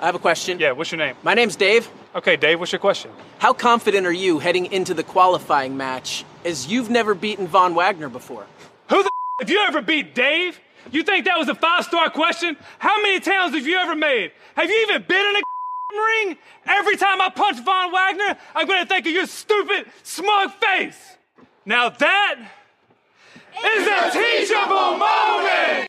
I have a question. Yeah, what's your name? My name's Dave. Okay, Dave, what's your question? How confident are you heading into the qualifying match as you've never beaten Von Wagner before? Who the if you ever beat Dave? You think that was a five star question? How many towns have you ever made? Have you even been in a ring? Every time I punch Von Wagner, I'm gonna think of your stupid, smug face. Now that is a teachable moment!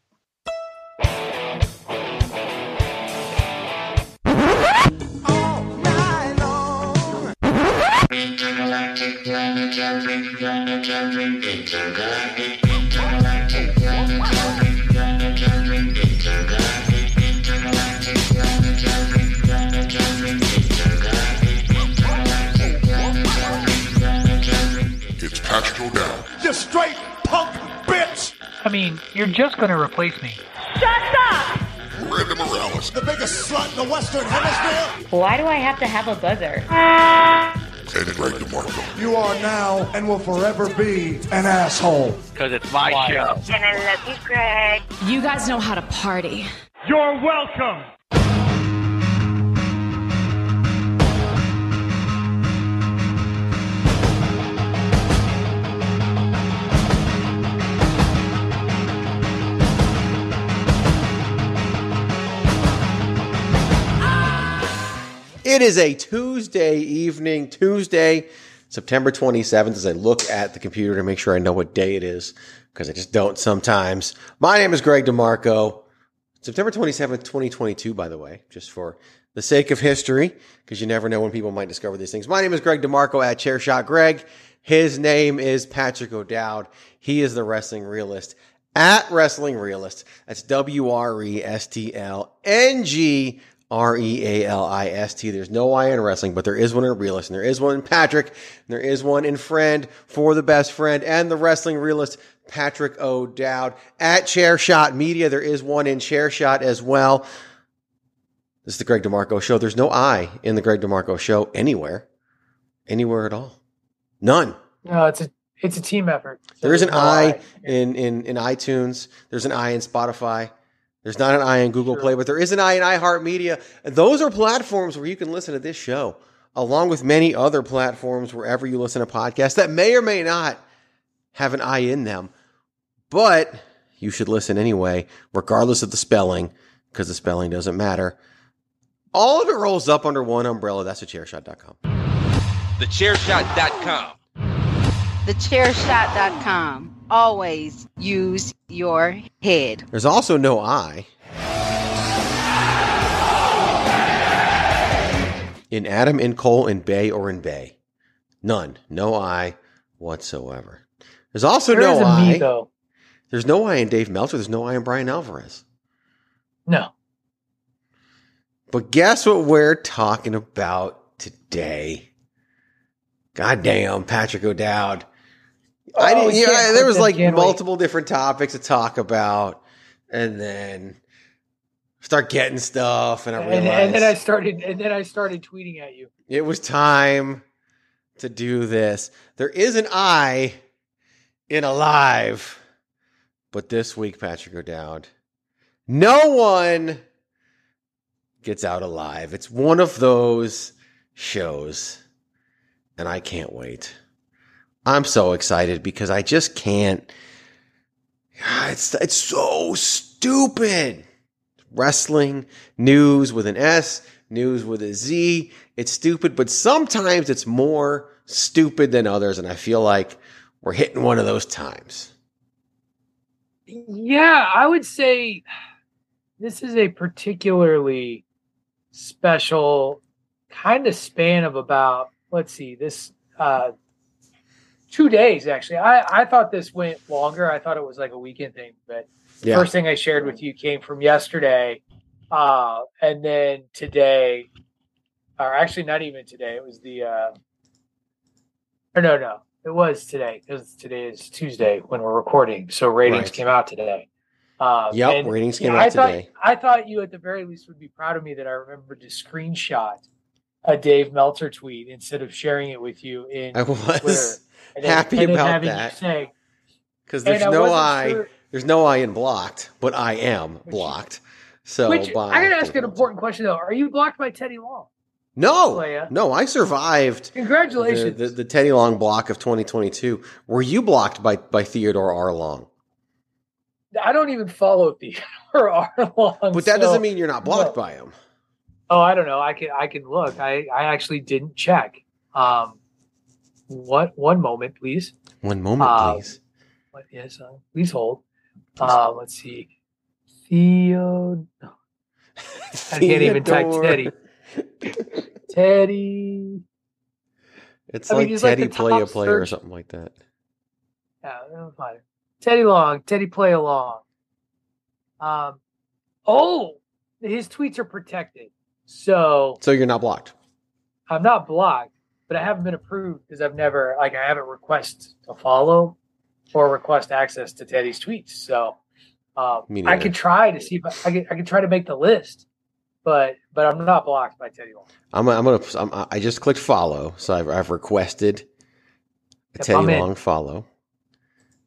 It's Patrick O'Dowd. You straight punk bitch! I mean, you're just going to replace me. Brandon Morales. The biggest slut in the Western Hemisphere! Why do I have to have a buzzer? And Greg DeMarco. You are now and will forever be an asshole. Because it's my show. And I love you, Greg. You guys know how to party. You're welcome. It is a Tuesday evening, Tuesday, September 27th, as I look at the computer to make sure I know what day it is, because I just don't sometimes. My name is Greg DeMarco. September 27th, 2022, by the way, just for the sake of history, because you never know when people might discover these things. My name is Greg DeMarco at Chairshot Greg. His name is Patrick O'Dowd. He is the wrestling realist at Wrestling Realist. That's W R E S T L N G R E A L I S T. There's no I in wrestling, but there is one in realist, and there is one in Patrick, and there is one in friend for the best friend and the wrestling realist, Patrick O'Dowd. At Chairshot Media, there is one in Chairshot as well. This is the Greg DeMarco Show. There's no I in the Greg DeMarco Show anywhere, anywhere at all. None. No, it's a it's a team effort. So There is an no I in, in, in iTunes. There's an I in Spotify. There's not an I in Google Sure. Play, but there is an I in iHeartMedia. Those are platforms where you can listen to this show, along with many other platforms wherever you listen to podcasts that may or may not have an I in them. But you should listen anyway, regardless of the spelling, because the spelling doesn't matter. All of it rolls up under one umbrella. That's a chairshot.com. Thechairshot.com. TheChairShot.com. Always use your head. There's also no I in Adam, in Cole, in Bay, or in Bay. None. No I whatsoever. There's also There no is a I. me though. There's no I in Dave Meltzer. There's no I in Bryan Alvarez. No. But guess what we're talking about today? Goddamn, Patrick O'Dowd. I Oh, didn't, yeah, there was like multiple different topics to talk about, and then start getting stuff, and I And, realized and then I started and then I started tweeting at you. it was time to do this. There is an I in alive, but this week, Patrick O'Dowd, no one gets out alive. It's one of those shows, and I can't wait. I'm so excited because I just can't. It's it's so stupid. Wrestling news with an S, news with a Z. It's stupid, but sometimes it's more stupid than others, and I feel like we're hitting one of those times. Yeah, I would say this is a particularly special kind of span of about let's see this uh two days actually i i thought this went longer i thought it was like a weekend thing but Yeah. first thing i shared with you came from yesterday Uh, and then today, or actually not even today, it was the, uh, or no, no, it was today because today is Tuesday when we're recording. So ratings Right. came out today. Um, Yep, ratings came out I thought, today. I thought you at the very least would be proud of me that I remembered to screenshot a Dave Meltzer tweet instead of sharing it with you in I Twitter. And happy and about that. because there's no I. sure- There's no I in blocked, but I am blocked. So Which by I gotta ask an important question though: Are you blocked by Teddy Long? No, Leia. no, I survived the, Congratulations! the, the Teddy Long block of 2022. Were you blocked by by Theodore R. Long? I don't even follow Theodore R. Long, But that so- doesn't mean you're not blocked no. by him. Oh, I don't know. I can I can look. I I actually didn't check. Um, what one moment, please. One moment, Uh, please. What is? Uh, please hold. Uh, let's see. Theo. I can't even type Teddy. Teddy. It's I like like Teddy the play a top player or something like that. Yeah, it'll fine. Teddy Long, Teddy play along. Um, oh, his tweets are protected, so So you're not blocked. I'm not blocked, but I haven't been approved because I've never like I haven't request to follow or request access to Teddy's tweets. So um, I could try to see if I, I could I could try to make the list, but but I'm not blocked by Teddy Long. I'm, I'm gonna. I'm, I just clicked follow, so I've, I've requested Teddy I'm in. Long follow.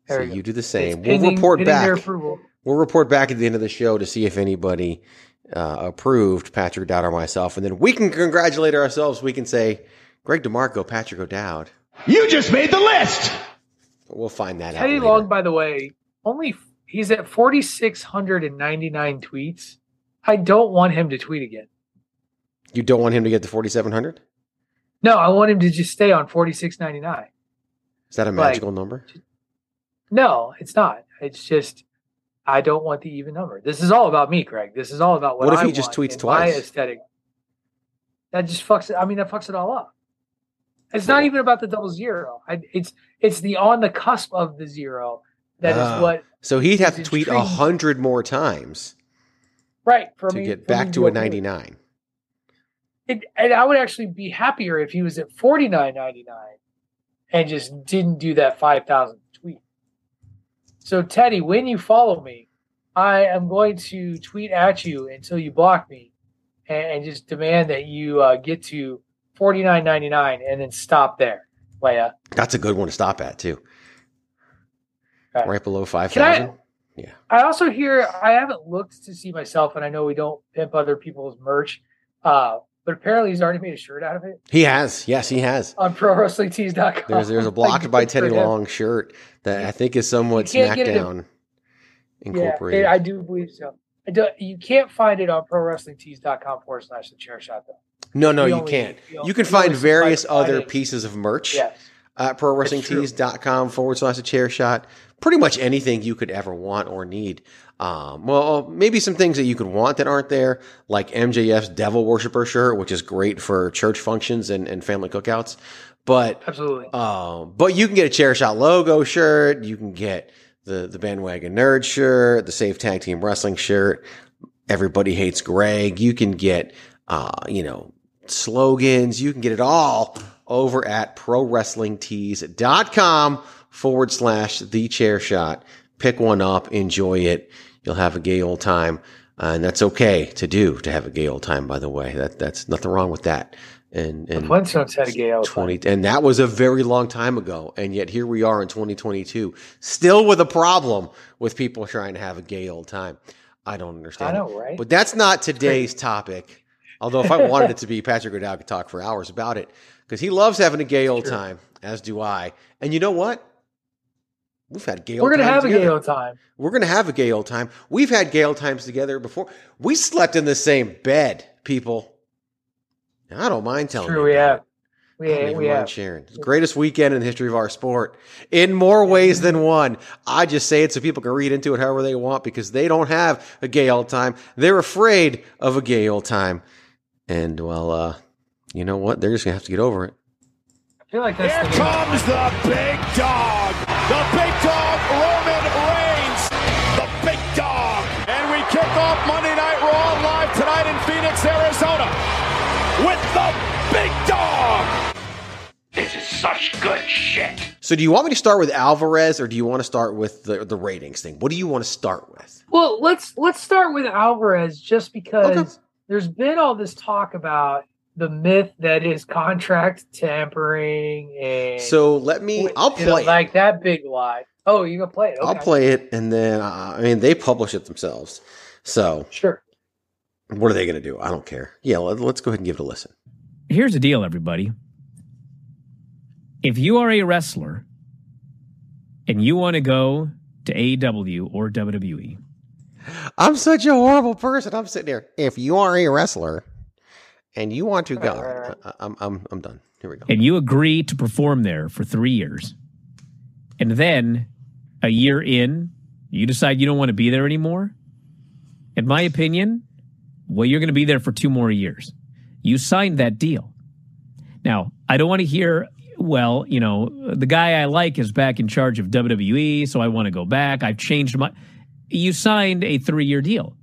There so you do the same. we'll report pending back. We'll report back at the end of the show to see if anybody uh, approved Patrick O'Dowd or myself, and then we can congratulate ourselves. We can say, Greg DeMarco, Patrick O'Dowd. You just made the list. We'll find that Teddy out. Teddy Long, by the way, only he's at 4,699 tweets. I don't want him to tweet again. You don't want him to get to 4,700? No, I want him to just stay on 4699. Is that a Like- magical number? No, it's not. It's just I don't want the even number. This is all about me, Craig. This is all about what, What if I he just tweets in My aesthetic. That just fucks it. I mean, that fucks it all up. It's not even about the double zero. I, it's it's the on the cusp of the zero that is Ah, what So he'd have to tweet a hundred more times right for to me get back to a okay with it. 99. It, and I would actually be happier if he was at forty nine ninety nine and just didn't do that five thousand tweet. So Teddy, when you follow me, I am going to tweet at you until you block me, and, and just demand that you uh, get to forty nine ninety nine and then stop there, Leia. That's a good one to stop at too. Right. Right below 5,000. Yeah. I- also hear I haven't looked to see myself, and I know we don't pimp other people's merch, uh, but apparently he's already made a shirt out of it He has. Yes, he has. on ProWrestlingTees.com. There's there's a blocked by Teddy. Long shirt that I think is somewhat You can't get it in- SmackDown incorporated. Yeah, I do believe so. I do, you can't find it on ProWrestlingTees.com forward slash the chair shot though. No, no, you only- can't. You can find various other pieces of merch Yes. at prowrestlingtees.com forward slash a chair shot. Pretty much anything you could ever want or need. Um, well, maybe some things that you could want that aren't there, like MJF's Devil Worshipper shirt, which is great for church functions and, and family cookouts. But Absolutely. um, but you can get a chair shot logo shirt. You can get the the bandwagon nerd shirt, the Safe Tag Team Wrestling shirt. Everybody hates Greg. You can get uh, you know slogans. You can get it all over at prowrestlingtees.com forward slash the chair shot. Pick one up, enjoy it. You'll have a gay old time. Uh, and that's okay to do, to have a gay old time, by the way. That that's nothing wrong with that. And, and Flintstones had a gay old time. and that was a very long time ago and yet here we are in 2022 still with a problem with people trying to have a gay old time i don't understand I know, right? but that's not today's topic although if i wanted it to be patrick o'dowd could talk for hours about it because he loves having a gay old time as do i and you know what we've had gay old We're gonna have a gay old time. we're gonna have a gay old time we've had gay old times together before we slept in the same bed people i don't mind telling True, you we have. We, don't we have. sharing. Greatest weekend in the history of our sport in more ways than one. I just say it so people can read into it however they want because they don't have a gay old time. They're afraid of a gay old time. And well, uh, you know what? They're just gonna have to get over it. I feel like that's here the comes the big dog, the big dog Roman Reigns, the big dog, and we kick off Monday Night Raw live tonight in Phoenix, Arizona, with the big dog. This is such good shit. So, do you want me to start with Alvarez, or do you want to start with the, the ratings thing? What do you want to start with? Well, let's let's start with Alvarez, just because. Okay there's been all this talk about the myth that is contract tampering and So let me. I'll you know, play. it. like that big lie. Oh, you gonna play it? I'll play it, and then uh, I mean they publish it themselves. So Sure. what are they going to do? I don't care. Yeah, let, let's go ahead and give it a listen. Here's the deal, everybody. If you are a wrestler and you want to go to AEW or WWE, I'm such a horrible person. I'm sitting here. If you are a wrestler and you want to go, uh, I, I'm I'm I'm done. Here we go. and you agree to perform there for three years, and then a year in, you decide you don't want to be there anymore, in my opinion, well, you're going to be there for two more years. You signed that deal. Now, I don't want to hear, well, you know, the guy I like is back in charge of WWE, so I want to go back. I've changed my. You signed a three year deal.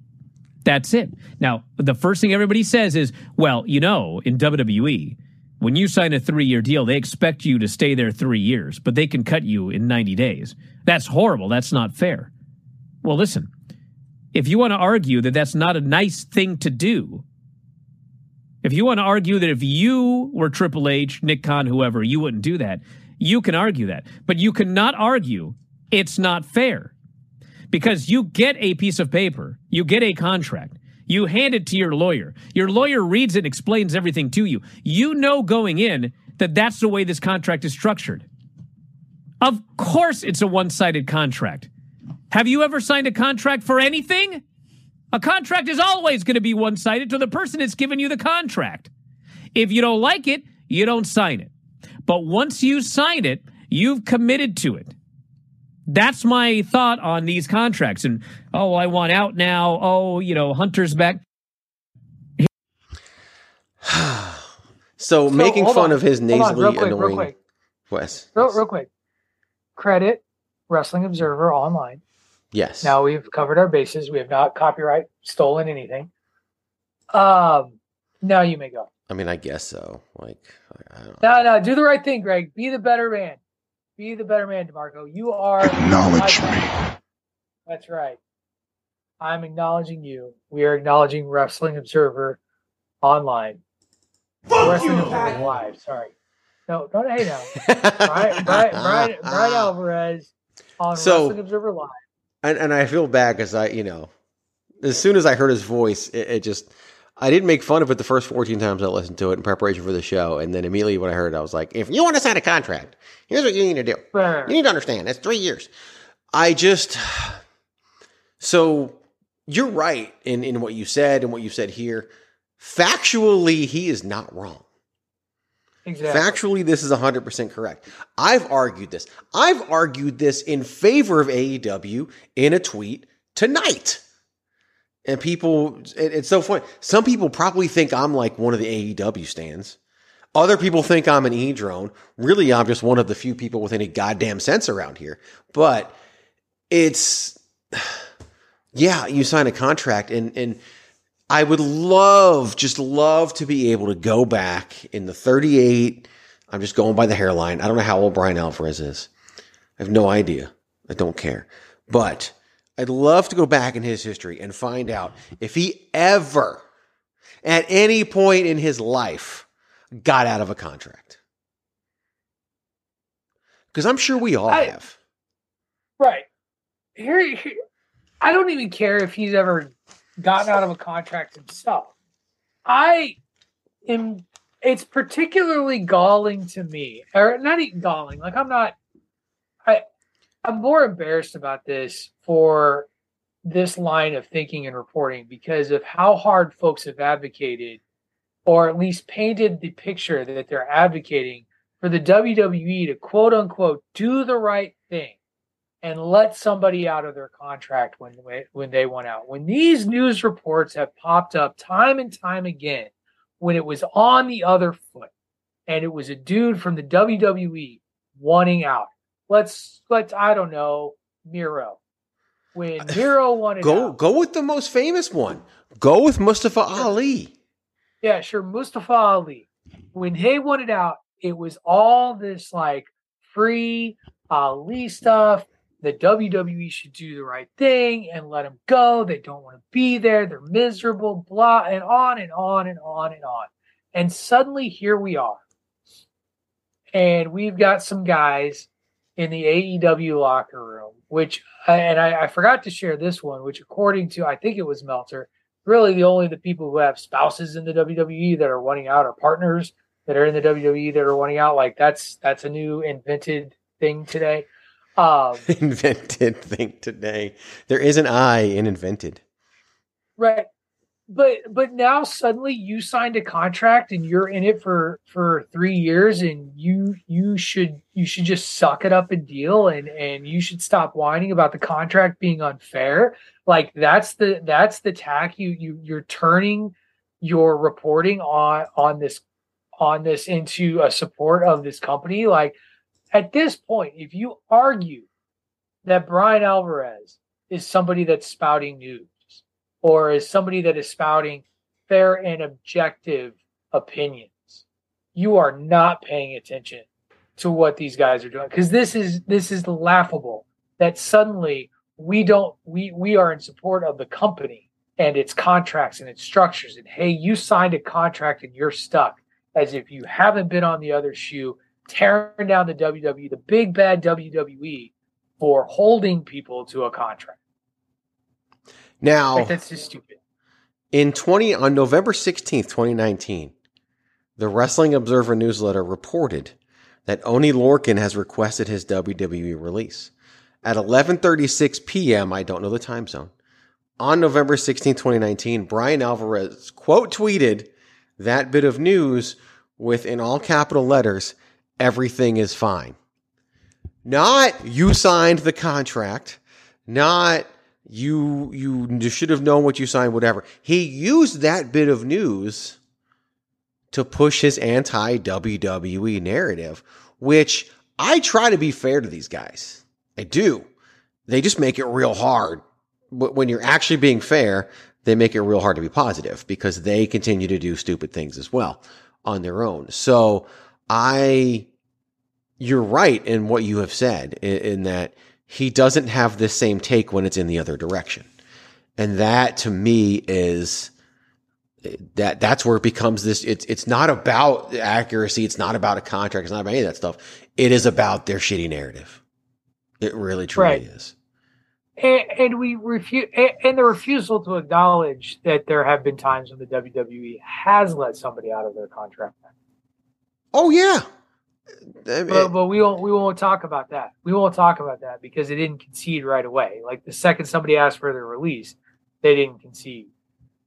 That's it. Now, the first thing everybody says is, well, you know, in WWE, when you sign a three year deal, they expect you to stay there three years, but they can cut you in 90 days. That's horrible. That's not fair. Well, listen, if you want to argue that that's not a nice thing to do, if you want to argue that if you were Triple H, Nick Khan, whoever, you wouldn't do that, you can argue that. But you cannot argue it's not fair because you get a piece of paper, you get a contract, you hand it to your lawyer. Your lawyer reads it explains everything to you. You know going in that that's the way this contract is structured. Of course, it's a one sided contract. Have you ever signed a contract for anything? A contract is always going to be one sided to the person that's given you the contract. If you don't like it, you don't sign it. But once you sign it, you've committed to it. That's my thought on these contracts. And, oh, I want out now. Oh, you know, Hunter's back. So, making fun on. of his Hold on, nasally real quick, real annoying quick. Wes. Real, real quick. Credit Wrestling Observer online. Yes. Now we've covered our bases. We have not copyright stolen anything. Um, now you may go. I mean, I guess so. Like, I I don't. No, no, do the right thing, Greg. Be the better man. Be the better man, DeMarco. You are Acknowledge me. That's right. I'm acknowledging you. We are acknowledging Wrestling Observer online. Wrestling Observer Live. Sorry. No, don't hate now. Bryan, Bryan, Bryan, Bryan Alvarez on So- Wrestling Observer Live. And, and I feel bad because I, you know, as soon as I heard his voice, it, it just, I didn't make fun of it the first 14 times I listened to it in preparation for the show. And then immediately when I heard it, I was like, if you want to sign a contract, here's what you need to do. You need to understand, it's three years. I just, so you're right in, in what you said and what you said here. Factually, he is not wrong. Exactly. Factually, this is 100% correct. I've argued this. I've argued this in favor of AEW in a tweet tonight. And people, it- it's so funny. Some people probably think I'm like one of the AEW stands. Other people think I'm an E drone. Really, I'm just one of the few people with any goddamn sense around here. But it's, yeah, you sign a contract and, and I would love, just love to be able to go back in the 38. I'm just going by the hairline. I don't know how old Bryan Alvarez is. I have no idea. I don't care. But I'd love to go back in his history and find out if he ever, at any point in his life, got out of a contract. Because I'm sure we all I- have. Right. Here, here, I don't even care if he's ever gotten out of a contract himself. I am. It's particularly galling to me, or not even galling. Like I'm not. I'm more embarrassed about this for this line of thinking and reporting because of how hard folks have advocated, or at least painted the picture that they're advocating for the WWE to quote unquote do the right thing and let somebody out of their contract when when they went out. When these news reports have popped up time and time again, when it was on the other foot, and it was a dude from the WWE wanting out. Let's let's I don't know Miro. When Miro wanted Go out, go with the most famous one. Go with Mustafa Ali. yeah, sure, Mustafa Ali. When he wanted out, it was all this like free Ali stuff. The WWE should do the right thing and let him go. They don't want to be there. They're miserable, blah, and on and on and on and on. And suddenly here we are. And we've got some guys in the AEW locker room, which, and I, I forgot to share this one, which according to, I think it was Meltzer, really the only the people who have spouses in the WWE that are wanting out are partners that are in the WWE that are wanting out. Like that's that's a new invented thing today. Um, invented thing today. There is an I in invented. Right. But but now suddenly you signed a contract and you're in it for for three years and you you should you should just suck it up and deal and and you should stop whining about the contract being unfair. Like that's the that's the tack you you you're turning your reporting on on this on this into a support of this company. Like at this point, if you argue that bryan Alvarez is somebody that's spouting news or as somebody that is spouting fair and objective opinions, you are not paying attention to what these guys are doing because this is this is laughable that suddenly we don't we we are in support of the company and its contracts and its structures and hey you signed a contract and you're stuck as if you haven't been on the other shoe, tearing down the WWE, the big bad WWE, for holding people to a contract. Now like, that's just stupid. In twenty on November sixteenth, twenty nineteen, the Wrestling Observer newsletter reported that Oney Lorcan has requested his WWE release. At 11:36 p.m., I don't know the time zone. On November 16, 2019, Bryan Alvarez quote tweeted that bit of news with in all capital letters, everything is fine. Not you signed the contract, not you you should have known what you signed whatever. He used that bit of news to push his anti WWE narrative, which I try to be fair to these guys. I do. They just make it real hard. But when you're actually being fair, they make it real hard to be positive because they continue to do stupid things as well on their own. So I, you're right in what you have said in, in that he doesn't have the same take when it's in the other direction. And that to me is that that's where it becomes this it's it's not about accuracy, it's not about a contract, it's not about any of that stuff. It is about their shitty narrative. It really truly right. is and, and we refuse and the refusal to acknowledge that there have been times when the WWE has let somebody out of their contract. Oh yeah, I mean, but, but, we won't we won't talk about that. We won't talk about that because they didn't concede right away. Like the second somebody asked for their release, they didn't concede.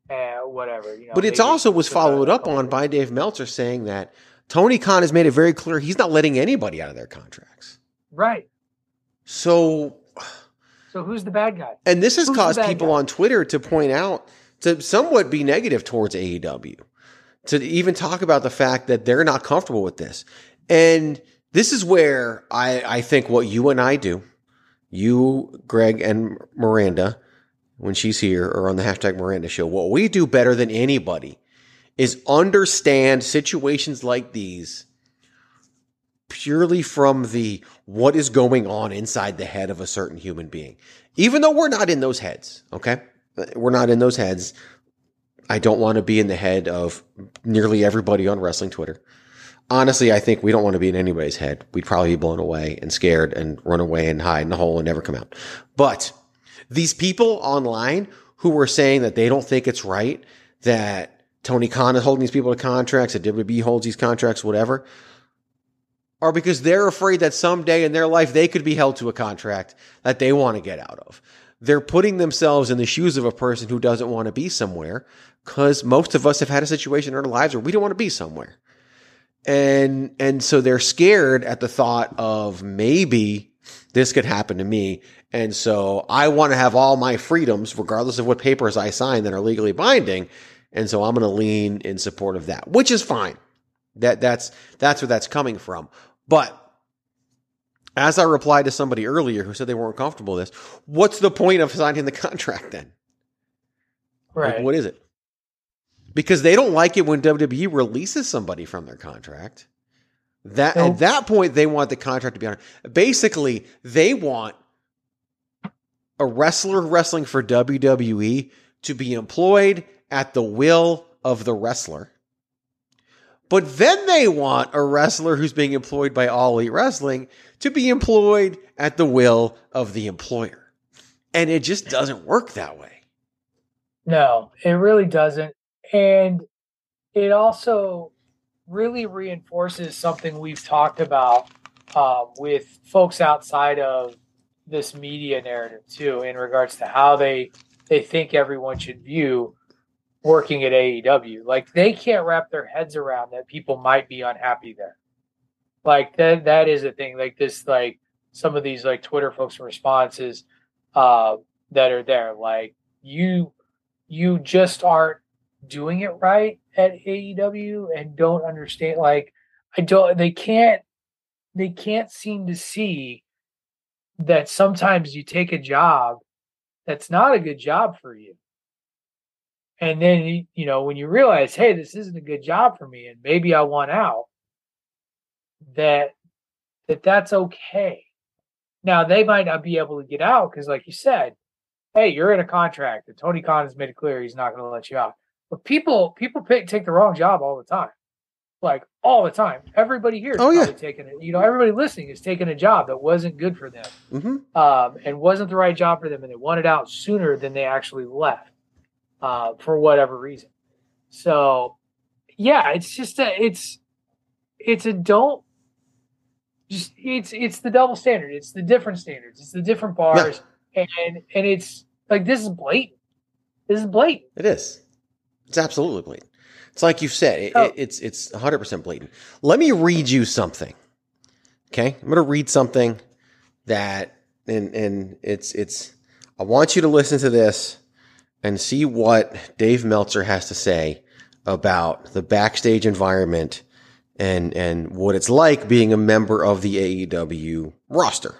Uh, whatever. You know, but it also was followed up on by Dave Meltzer saying that Tony Khan has made it very clear he's not letting anybody out of their contracts. Right. So so who's the bad guy? And this has who's caused people guy? on Twitter to point out to somewhat be negative towards AEW, to even talk about the fact that they're not comfortable with this. And this is where I, I think what you and I do, you, Greg, and Miranda, when she's here or on the hashtag Miranda show, what we do better than anybody is understand situations like these purely from the what is going on inside the head of a certain human being. Even though we're not in those heads, okay? We're not in those heads. I don't want to be in the head of nearly everybody on wrestling Twitter. Honestly, I think we don't want to be in anybody's head. We'd probably be blown away and scared and run away and hide in a hole and never come out. But these people online who were saying that they don't think it's right that Tony Khan is holding these people to contracts, that WWE holds these contracts, whatever are because they're afraid that someday in their life they could be held to a contract that they want to get out of. They're putting themselves in the shoes of a person who doesn't want to be somewhere because most of us have had a situation in our lives where we don't want to be somewhere. And, and so they're scared at the thought of maybe this could happen to me. And so I want to have all my freedoms, regardless of what papers I sign that are legally binding. And so I'm going to lean in support of that, which is fine. That that's that's where that's coming from. But as I replied to somebody earlier who said they weren't comfortable with this, what's the point of signing the contract then? Right. Like, what is it? Because they don't like it when WWE releases somebody from their contract. That at that point, they want the contract to be on. Basically, they want a wrestler wrestling for WWE to be employed at the will of the wrestler. But then they want a wrestler who's being employed by All Elite Wrestling to be employed at the will of the employer. And it just doesn't work that way. No, it really doesn't. And it also really reinforces something we've talked about uh, with folks outside of this media narrative too, in regards to how they they think everyone should view working at AEW. Like they can't wrap their heads around that people might be unhappy there. Like that that is a thing. Like this, like some of these like Twitter folks responses uh, that are there. Like you you just aren't doing it right at AEW and don't understand like I don't they can't they can't seem to see that sometimes you take a job that's not a good job for you. And then you know when you realize hey this isn't a good job for me and maybe I want out that that that's okay. Now they might not be able to get out because like you said hey you're in a contract and Tony Khan has made it clear he's not going to let you out. But people people pick, take the wrong job all the time, like all the time. Everybody here is Oh, yeah. taking it. You know, everybody listening is taking a job that wasn't good for them, Mm-hmm. um, and wasn't the right job for them, and they wanted out sooner than they actually left, uh, for whatever reason. So, yeah, it's just a it's it's a don't just it's it's the double standard. It's the different standards. It's the different bars, and and it's like this is blatant. This is blatant. It is. It's absolutely blatant. It's like you said. It, Oh. it, it's it's 100 percent blatant. Let me read you something. Okay, I'm going to read something that and and it's it's. I want you to listen to this and see what Dave Meltzer has to say about the backstage environment and and what it's like being a member of the AEW roster.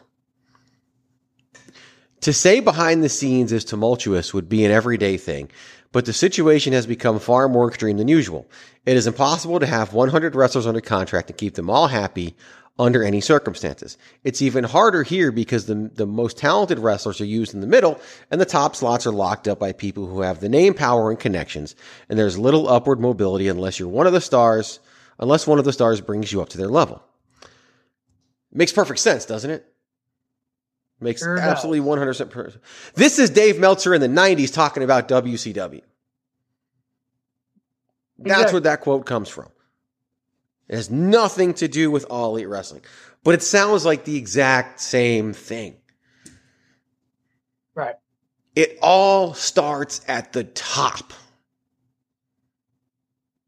To say behind the scenes is tumultuous would be an everyday thing, but the situation has become far more extreme than usual. It is impossible to have 100 wrestlers under contract and keep them all happy under any circumstances. It's even harder here because the, the most talented wrestlers are used in the middle and the top slots are locked up by people who have the name power and connections, and there's little upward mobility unless you're one of the stars, unless one of the stars brings you up to their level. Makes perfect sense, doesn't it? Makes Sure absolutely 100% per- This is Dave Meltzer in the 90s talking about WCW. That's Exactly. where that quote comes from. It has nothing to do with All Elite Wrestling, but it sounds like the exact same thing. Right. It all starts at the top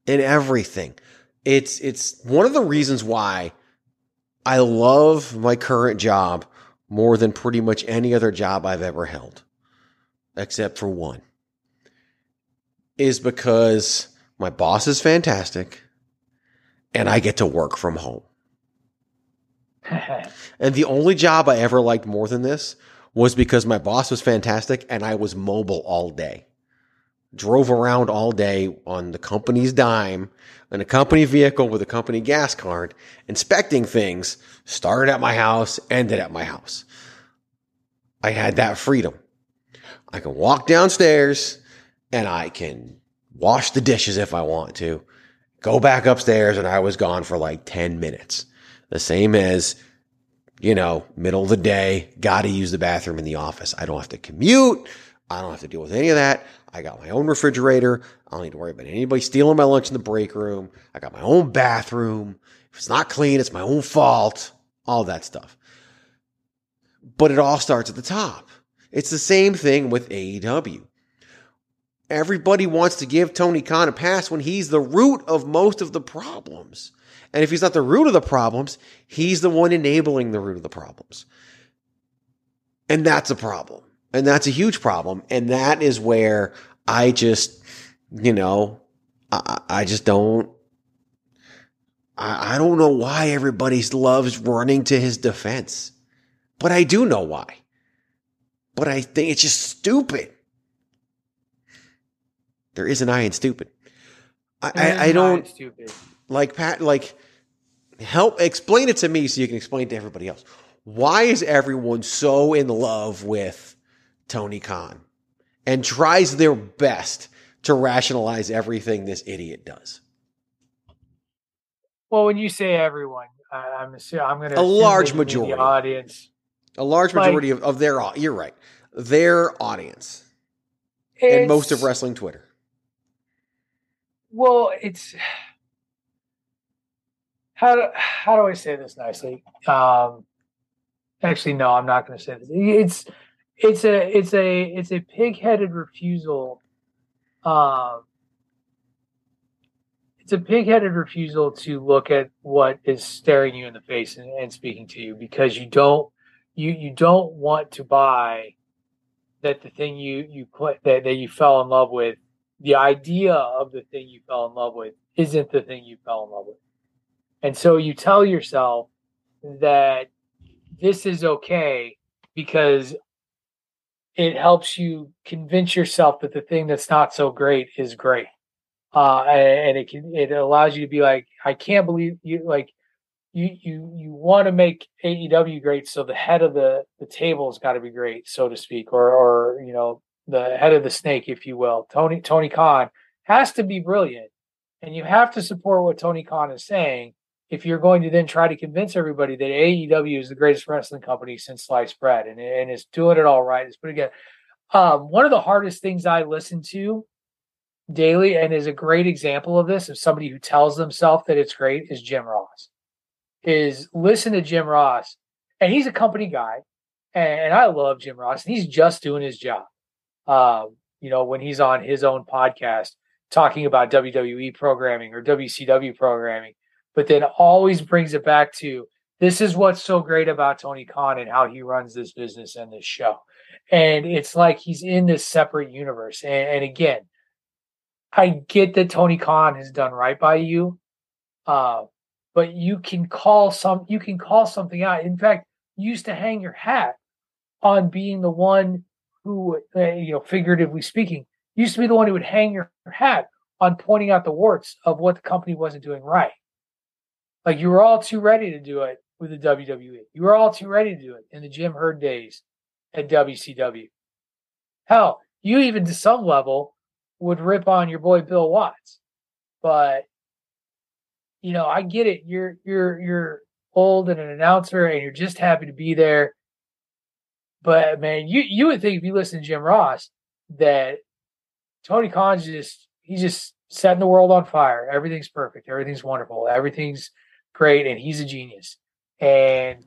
in everything. It's it's one of the reasons why I love my current job more than pretty much any other job I've ever held, except for one. Is because my boss is fantastic and I get to work from home. And the only job I ever liked more than this was because my boss was fantastic and I was mobile all day. Drove around all day on the company's dime in a company vehicle with a company gas card, inspecting things, started at my house, ended at my house. I had that freedom. I can walk downstairs and I can wash the dishes if I want to, go back upstairs, and I was gone for like 10 minutes. The same as you know, middle of the day, got to use the bathroom in the office. I don't have to commute. I don't have to deal with any of that. I got my own refrigerator. I don't need to worry about anybody stealing my lunch in the break room. I got my own bathroom. If it's not clean, it's my own fault. All that stuff. But it all starts at the top. It's the same thing with AEW. Everybody wants to give Tony Khan a pass when he's the root of most of the problems. And if he's not the root of the problems, he's the one enabling the root of the problems. And that's a problem. And that's a huge problem. And that is where I just, you know, I, I just don't, I, I don't know why everybody loves running to his defense. But I do know why. But I think it's just stupid. There is an I in stupid. I, I, I don't Stupid. like Pat. Like help explain it to me so you can explain it to everybody else. Why is everyone so in love with Tony Khan and tries their best to rationalize everything this idiot does? Well, when you say everyone, I, I'm I'm going to A large majority. the audience. A large Like- majority of, of their you're right. Their audience and most of wrestling Twitter. Well, it's how do, how do I say this nicely? Um, actually, no, I'm not going to say this. It's it's a it's a it's a pig-headed refusal. Um, it's a pig-headed refusal to look at what is staring you in the face and, and speaking to you because you don't you you don't want to buy that the thing you you put that, that you fell in love with the idea of the thing you fell in love with isn't the thing you fell in love with. And so you tell yourself that this is okay because it helps you convince yourself that the thing that's not so great is great. Uh, and it can it allows you to be like, I can't believe you like you you you want to make AEW great, so the head of the the table has got to be great, so to speak, or or you know the head of the snake, if you will. Tony Tony Khan has to be brilliant, and you have to support what Tony Khan is saying. If you're going to then try to convince everybody that AEW is the greatest wrestling company since sliced bread, and and it's doing it all right, it's pretty good. Um, one of the hardest things I listen to daily, and is a great example of this, of somebody who tells themselves that it's great, is Jim Ross is listen to Jim Ross, and he's a company guy, and, I love Jim Ross, and he's just doing his job. Um, you know, when he's on his own podcast talking about WWE programming or WCW programming, but then always brings it back to this is what's so great about Tony Khan and how he runs this business and this show. And it's like he's in this separate universe. And, and again, I get that Tony Khan has done right by you. Uh, but you can call some you can call something out. In fact, you used to hang your hat on being the one who, uh, you know, figuratively speaking, used to be the one who would hang your hat on pointing out the warts of what the company wasn't doing right. Like you were all too ready to do it with the WWE. You were all too ready to do it in the Jim Herd days at WCW. Hell, you even to some level would rip on your boy Bill Watts, but you know, I get it. You're you're you're old and an announcer, and you're just happy to be there. But man, you you would think if you listen to Jim Ross that Tony Khan's just he's just setting the world on fire. Everything's perfect. Everything's wonderful. Everything's great, and he's a genius. And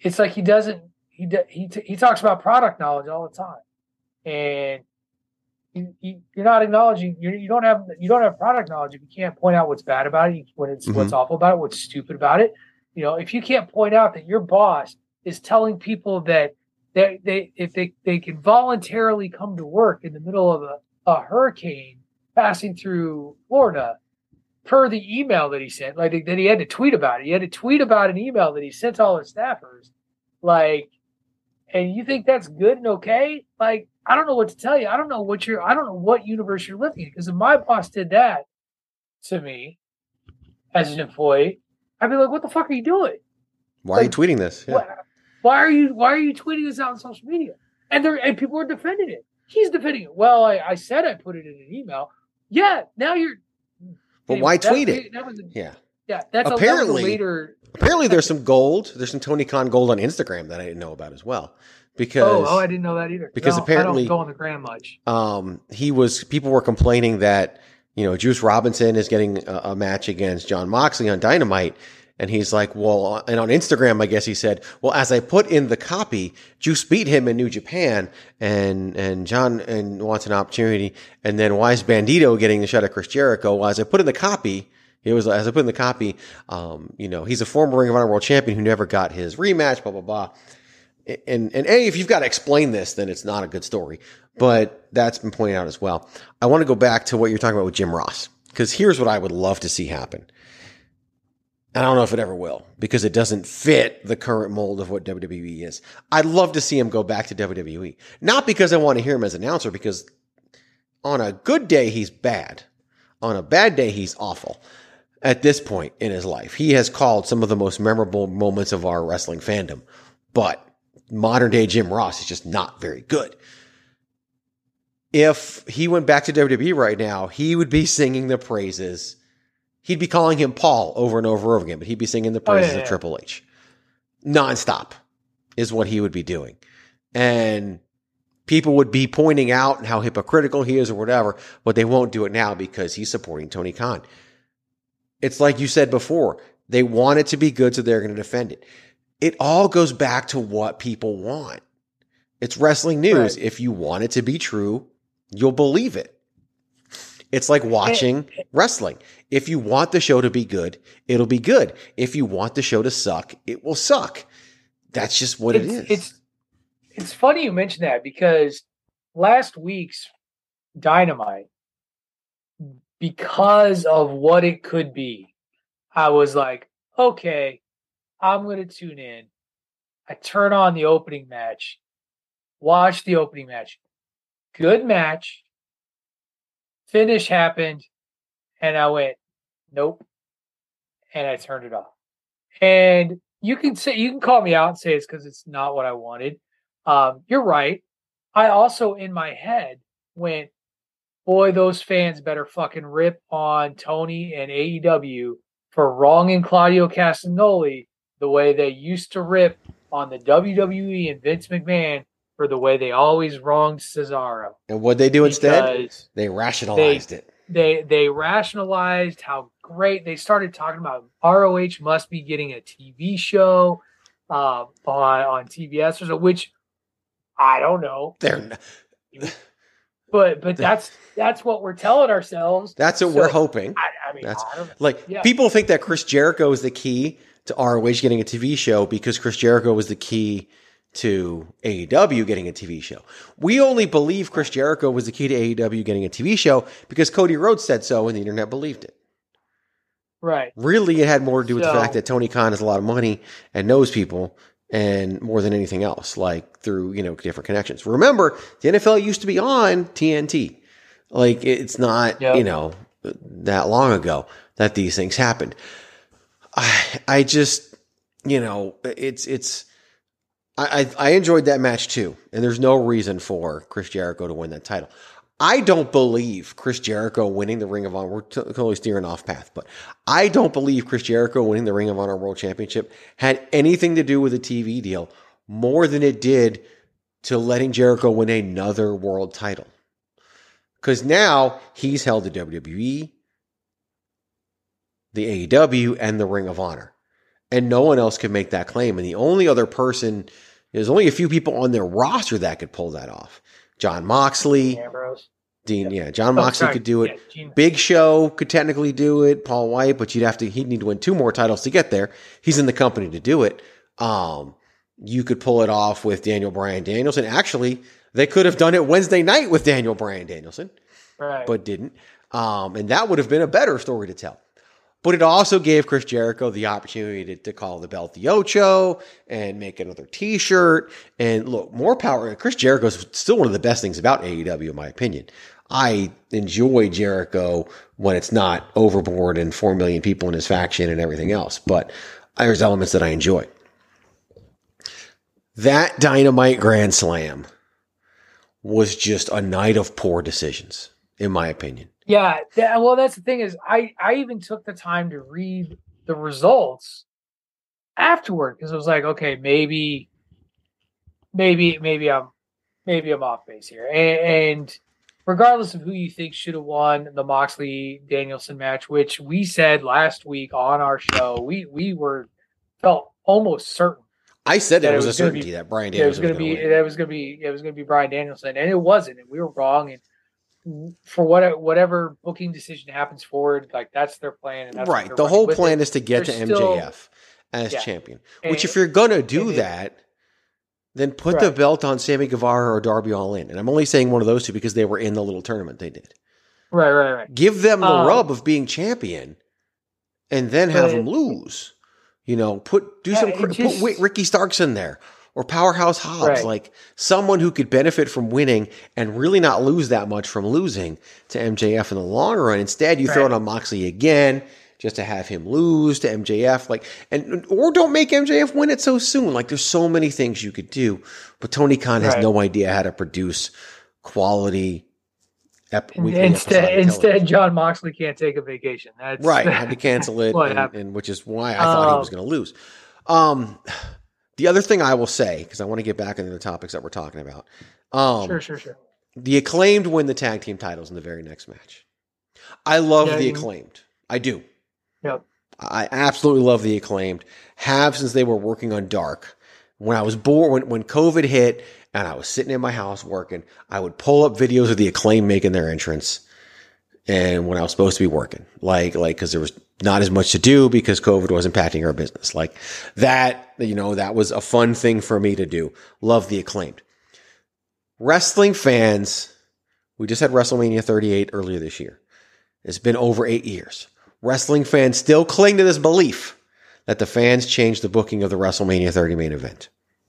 it's like he doesn't he he he talks about product knowledge all the time, and you, you, you're not acknowledging you you don't have you don't have product knowledge if you can't point out what's bad about it, when it's what's Mhm. awful about it, what's stupid about it. You know, if you can't point out that your boss is telling people that they they if they they can voluntarily come to work in the middle of a, a hurricane passing through Florida per the email that he sent, like that he had to tweet about it. He had to tweet about an email that he sent to all his staffers. Like, and you think that's good and okay? Like, I don't know what to tell you. I don't know what you're. I don't know what universe you're living in. Because if my boss did that to me as an employee, I'd be like, "What the fuck are you doing? Why are you tweeting this? Yeah. Why, why are you Why are you tweeting this out on social media?" And there and people are defending it. He's defending it. Well, I, I said I put it in an email. Yeah, now you're. But anyway, why that- tweet it? That was a, Yeah. yeah. That's Apparently- a later. Apparently, there's some gold. There's some Tony Khan gold on Instagram that I didn't know about as well. Because Oh, oh, I didn't know that either. because don't- apparently- I don't go on the gram much. um, he was people were complaining that you know Juice Robinson is getting a, a match against Jon Moxley on Dynamite, and he's like, well, and on Instagram, I guess he said, well, as I put in the copy, Juice beat him in New Japan, and and John and wants an opportunity, and then why is Bandido getting the shot at Chris Jericho? Well, as I put in the copy. It was as I put in the copy, um, you know, he's a former Ring of Honor World Champion who never got his rematch, blah blah blah and and a if you've got to explain this, then it's not a good story. But that's been pointed out as well. I want to go back to what you're talking about with Jim Ross because here's what I would love to see happen. I don't know if it ever will because it doesn't fit the current mold of what WWE is. I'd love to see him go back to WWE, not because I want to hear him as announcer, because on a good day he's bad, on a bad day he's awful. at this point in his life. He has called some of the most memorable moments of our wrestling fandom, but modern day Jim Ross is just not very good. If he went back to WWE right now, he would be singing the praises. He'd be calling him Paul over and over and over again, but he'd be singing the Oh, yeah, praises yeah. of Triple H. Nonstop is what he would be doing. And people would be pointing out how hypocritical he is or whatever, but they won't do it now because he's supporting Tony Khan. It's like you said before, they want it to be good, so they're going to defend it. It all goes back to what people want. It's wrestling news. Right. If you want it to be true, you'll believe it. It's like watching wrestling. If you want the show to be good, it'll be good. If you want the show to suck, it will suck. That's just what it's, it is. It's it's funny you mention that because last week's Dynamite, because of what it could be, I was like, okay, I'm gonna tune in. I turn on the opening match, watch the opening match. Good match. Finish happened, and I went, nope. And I turned it off. And you can say you can call me out and say it's because it's not what I wanted. Um, you're right. I also in my head went, boy, those fans better fucking rip on Tony and AEW for wronging Claudio Castagnoli the way they used to rip on the WWE and Vince McMahon for the way they always wronged Cesaro. and what they do instead? They rationalized it. they they rationalized how great they started talking about ROH must be getting a TV show uh, on on TBS or so, which I don't know, They're not, but but that's that's what we're telling ourselves. that's what So, we're hoping. I, I mean, That's I like Yeah. people think that Chris Jericho is the key to ROH getting a TV show because Chris Jericho was the key to AEW getting a TV show. We only believe Chris Jericho was the key to AEW getting a TV show because Cody Rhodes said so and the internet believed it. right. Really, it had more to do with the fact that Tony Khan has a lot of money and knows people and more than anything else, like through, you know, different connections. Remember, the NFL used to be on TNT. Like it's not, Yep. you know, that long ago that these things happened. I I just, you know, it's it's I, I enjoyed that match too, and there's no reason for Chris Jericho to win that title. I don't believe Chris Jericho winning the Ring of Honor. We're totally steering off path, but I don't believe Chris Jericho winning the Ring of Honor World Championship had anything to do with a TV deal more than it did to letting Jericho win another world title. Because now he's held the WWE, the AEW, and the Ring of Honor. And no one else can make that claim. And the only other person, there's only a few people on their roster that could pull that off. Jon Moxley, Ambrose. Dean, yeah, Jon Oh, Moxley could do it. Yeah, Big Show could technically do it. Paul White, but you'd have to. He'd need to win two more titles to get there. He's in the company to do it. Um, you could pull it off with Daniel Bryan Danielson. Actually, they could have done it Wednesday night with Daniel Bryan Danielson, Right. but didn't. Um, and that would have been a better story to tell. But it also gave Chris Jericho the opportunity to, to call the belt the Ocho and make another T-shirt. And look, more power. Chris Jericho is still one of the best things about AEW, in my opinion. I enjoy Jericho when it's not overboard and four million people in his faction and everything else. But there's elements that I enjoy. That Dynamite Grand Slam was just a night of poor decisions, in my opinion. Yeah, that, well, that's the thing is, I I even took the time to read the results afterward because I was like, okay, maybe, maybe, maybe I'm, maybe I'm off base here, and, and regardless of who you think should have won the Moxley Danielson match, which we said last week on our show, we we were felt almost certain I said that it was, a gonna be- certainty that Bryan it was going to be win. that was going to be it was going to be Bryan Danielson, and it wasn't, and we were wrong. And for what whatever booking decision happens forward, like that's their plan, and that's right. The whole plan it. is to get to There's still- MJF as Yeah. champion. And- Which, if you're gonna do and it- that, then put the belt on Sammy Guevara or Darby Allin. And I'm only saying one of those two because they were in the little tournament they did. right, right, right. Give them the Um, rub of being champion, and then have them lose. You know, put do Yeah, some just- put Ricky Starks in there or Powerhouse Hobbs, Right. like someone who could benefit from winning and really not lose that much from losing to MJF in the long run. Instead, you throw Right. it on Moxley again, just to have him lose to MJF, like, and or don't make MJF win it so soon. Like, there's so many things you could do, but Tony Khan has Right. no idea how to produce quality. Ep- instead, instead, Jon Moxley can't take a vacation. That's Right, had to cancel it, and, and which is why I thought he Um, was going to lose. Um, the other thing I will say, because I want to get back into the topics that we're talking about, um, sure, sure, sure. the acclaimed win the tag team titles in the very next match. I love Yeah, the acclaimed. I do. Yep. I absolutely love the acclaimed. Have since they were working on Dark. When I was bored, when, when COVID hit and I was sitting in my house working, I would pull up videos of the acclaimed making their entrance. And when I was supposed to be working, like, like, cause there was not as much to do because COVID was impacting our business. Like that, you know, that was a fun thing for me to do. Love the acclaimed. Wrestling fans, we just had WrestleMania 38 earlier this year. It's been over eight years. Wrestling fans still cling to this belief that the fans changed the booking of the WrestleMania 30 main event.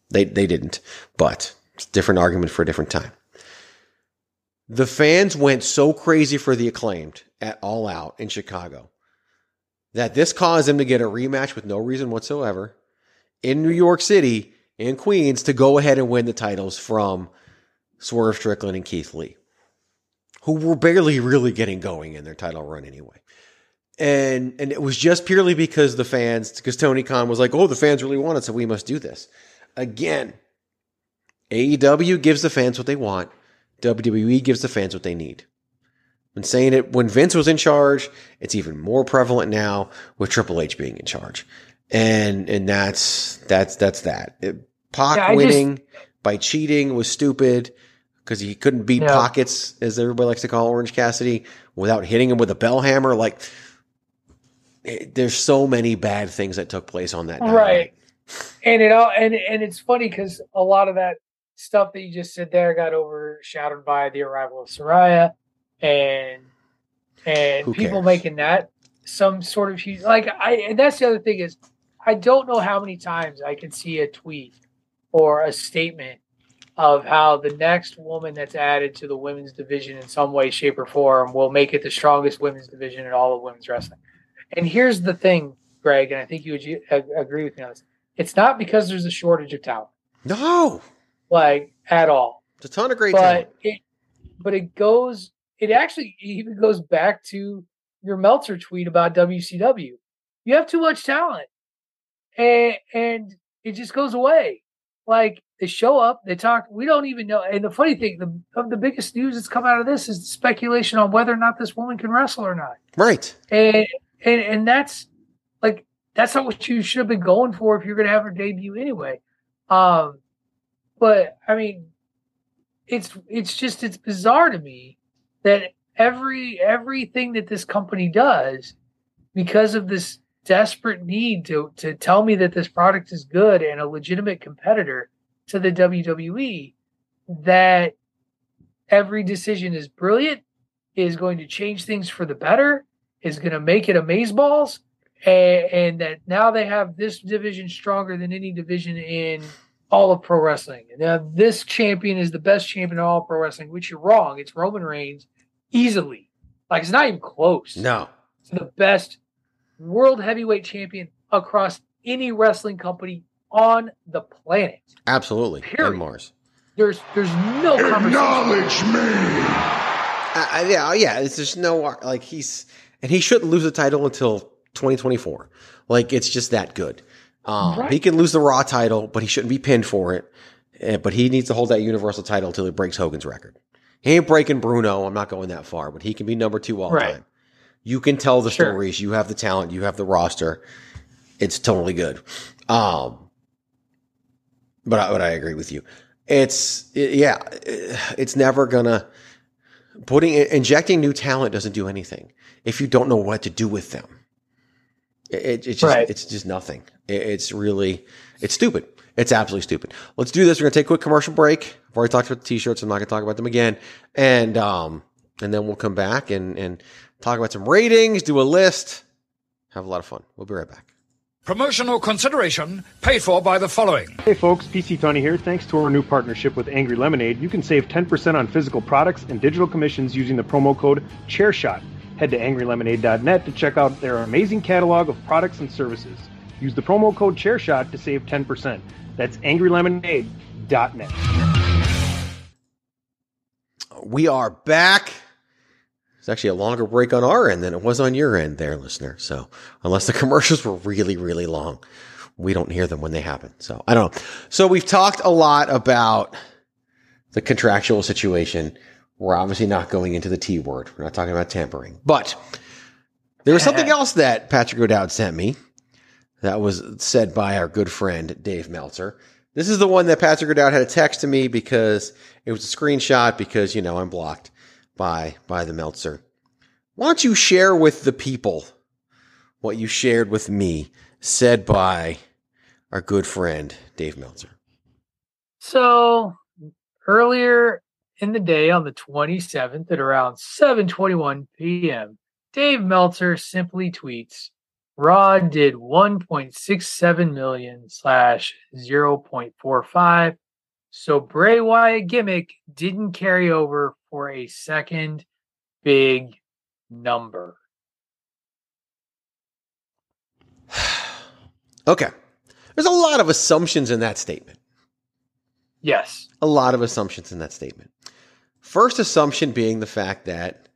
They, they didn't, but it's a different argument for a different time. The fans went so crazy for the acclaimed at All Out in Chicago that this caused them to get a rematch with no reason whatsoever in New York City, in Queens, to go ahead and win the titles from Swerve Strickland and Keith Lee, who were barely really getting going in their title run anyway. And and it was just purely because the fans, because Tony Khan was like, oh, the fans really want it, so we must do this. Again, AEW gives the fans what they want. WWE gives the fans what they need. Been saying it when Vince was in charge. It's even more prevalent now with Triple H being in charge, and and that's that's that's that. It, Pac Yeah, I just- winning by cheating was stupid because he couldn't beat pockets, as everybody likes to call Orange Cassidy, without hitting him with a bell hammer. Like, it, there's so many bad things that took place on that night. right and it all and and it's funny because a lot of that stuff that you just said there got overshadowed by the arrival of Saraya and and Who people cares? making that some sort of huge like I and that's the other thing is I don't know how many times I can see a tweet or a statement of how the next woman that's added to the women's division in some way, shape, or form will make it the strongest women's division in all of women's wrestling. And here's the thing, Greg, and I think you would agree with me on this. It's not because there's a shortage of talent, No, like at all. it's a ton of great but talent. it, but it goes. It actually even goes back to your Meltzer tweet about WCW. You have too much talent, and and it just goes away. Like they show up, they talk. We don't even know. And the funny thing, the of the biggest news that's come out of this is the speculation on whether or not this woman can wrestle or not. Right. And and and that's like that's not what you should have been going for if you're going to have her debut anyway. Um, but I mean, it's it's just it's bizarre to me that every everything that this company does because of this desperate need to to tell me that this product is good and a legitimate competitor to the WWE that every decision is brilliant is going to change things for the better is going to make it amazeballs and, and that now they have this division stronger than any division in all of pro wrestling. Now this champion is the best champion in all of pro wrestling, which you're wrong. It's Roman Reigns easily. Like it's not even close. No. It's the best world heavyweight champion across any wrestling company on the planet. Absolutely. Period. And Mars. There's there's no conversation. Acknowledge me. Uh, uh, yeah, yeah. It's just no like he's and he shouldn't lose the title until 2024. Like it's just that good. Um, Right. He can lose the Raw title, but he shouldn't be pinned for it. Uh, but he needs to hold that Universal title until he breaks Hogan's record. He ain't breaking Bruno. I'm not going that far, but he can be number two all Right. time. You can tell the Sure. stories. You have the talent. You have the roster. It's totally good. Um, but I, but I agree with you. It's it- yeah. It's never gonna putting injecting new talent doesn't do anything if you don't know what to do with them. It, it- it's just Right. it's just nothing. It- it's really it's stupid. It's absolutely stupid. Let's do this. We're gonna take a quick commercial break. I've already talked about the t-shirts. I'm not gonna talk about them again. And um and then we'll come back and and talk about some ratings, do a list, have a lot of fun. We'll be right back. Promotional consideration paid for by the following. Hey folks, PC Tunney here. Thanks to our new partnership with Angry Lemonade, you can save 10% on physical products and digital commissions using the promo code CHAIRSHOT. Head to angrylemonade.net to check out their amazing catalog of products and services. Use the promo code ChairShot to save 10%. That's angrylemonade.net. We are back. It's actually a longer break on our end than it was on your end there, listener. So unless the commercials were really, really long, we don't hear them when they happen. So I don't know. So we've talked a lot about the contractual situation. We're obviously not going into the T word. We're not talking about tampering, but there was something else that Patrick O'Dowd sent me that was said by our good friend Dave Meltzer. This is the one that Patrick O'Dowd had a text to me because it was a screenshot because, you know, I'm blocked by, by the Meltzer. Why don't you share with the people what you shared with me said by our good friend Dave Meltzer? So earlier in the day on the 27th at around 7:21 p.m., Dave Meltzer simply tweets, Raw did 1.67 million slash 0.45. So Bray Wyatt gimmick didn't carry over for a second big number. Okay. There's a lot of assumptions in that statement. Yes. A lot of assumptions in that statement. First assumption being the fact that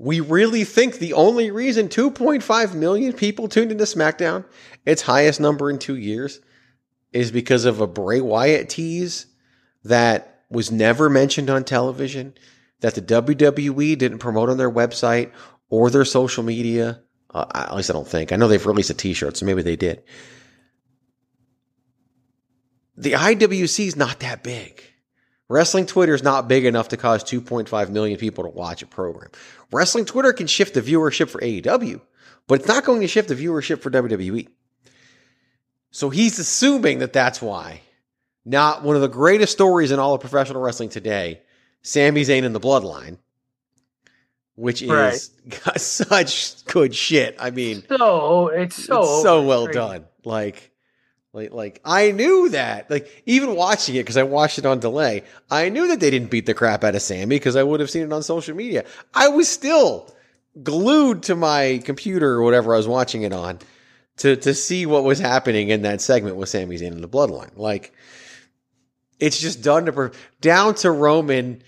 we really think the only reason 2.5 million people tuned into SmackDown, its highest number in two years, is because of a Bray Wyatt tease that was never mentioned on television, that the WWE didn't promote on their website or their social media. Uh, at least I don't think. I know they've released a T-shirt, so maybe they did. The IWC is not that big. Wrestling Twitter is not big enough to cause 2.5 million people to watch a program. Wrestling Twitter can shift the viewership for AEW, but it's not going to shift the viewership for WWE. So he's assuming that that's why. Not one of the greatest stories in all of professional wrestling today, Sami Zayn and the Bloodline, which is Right. got such good shit. I mean, So it's so it's so well done. Like, like, like I knew that. Like, even watching it because I watched it on delay, I knew that they didn't beat the crap out of Sami because I would have seen it on social media. I was still glued to my computer or whatever I was watching it on to to see what was happening in that segment with Sami Zayn and the Bloodline. Like, it's just done to per- down to Roman.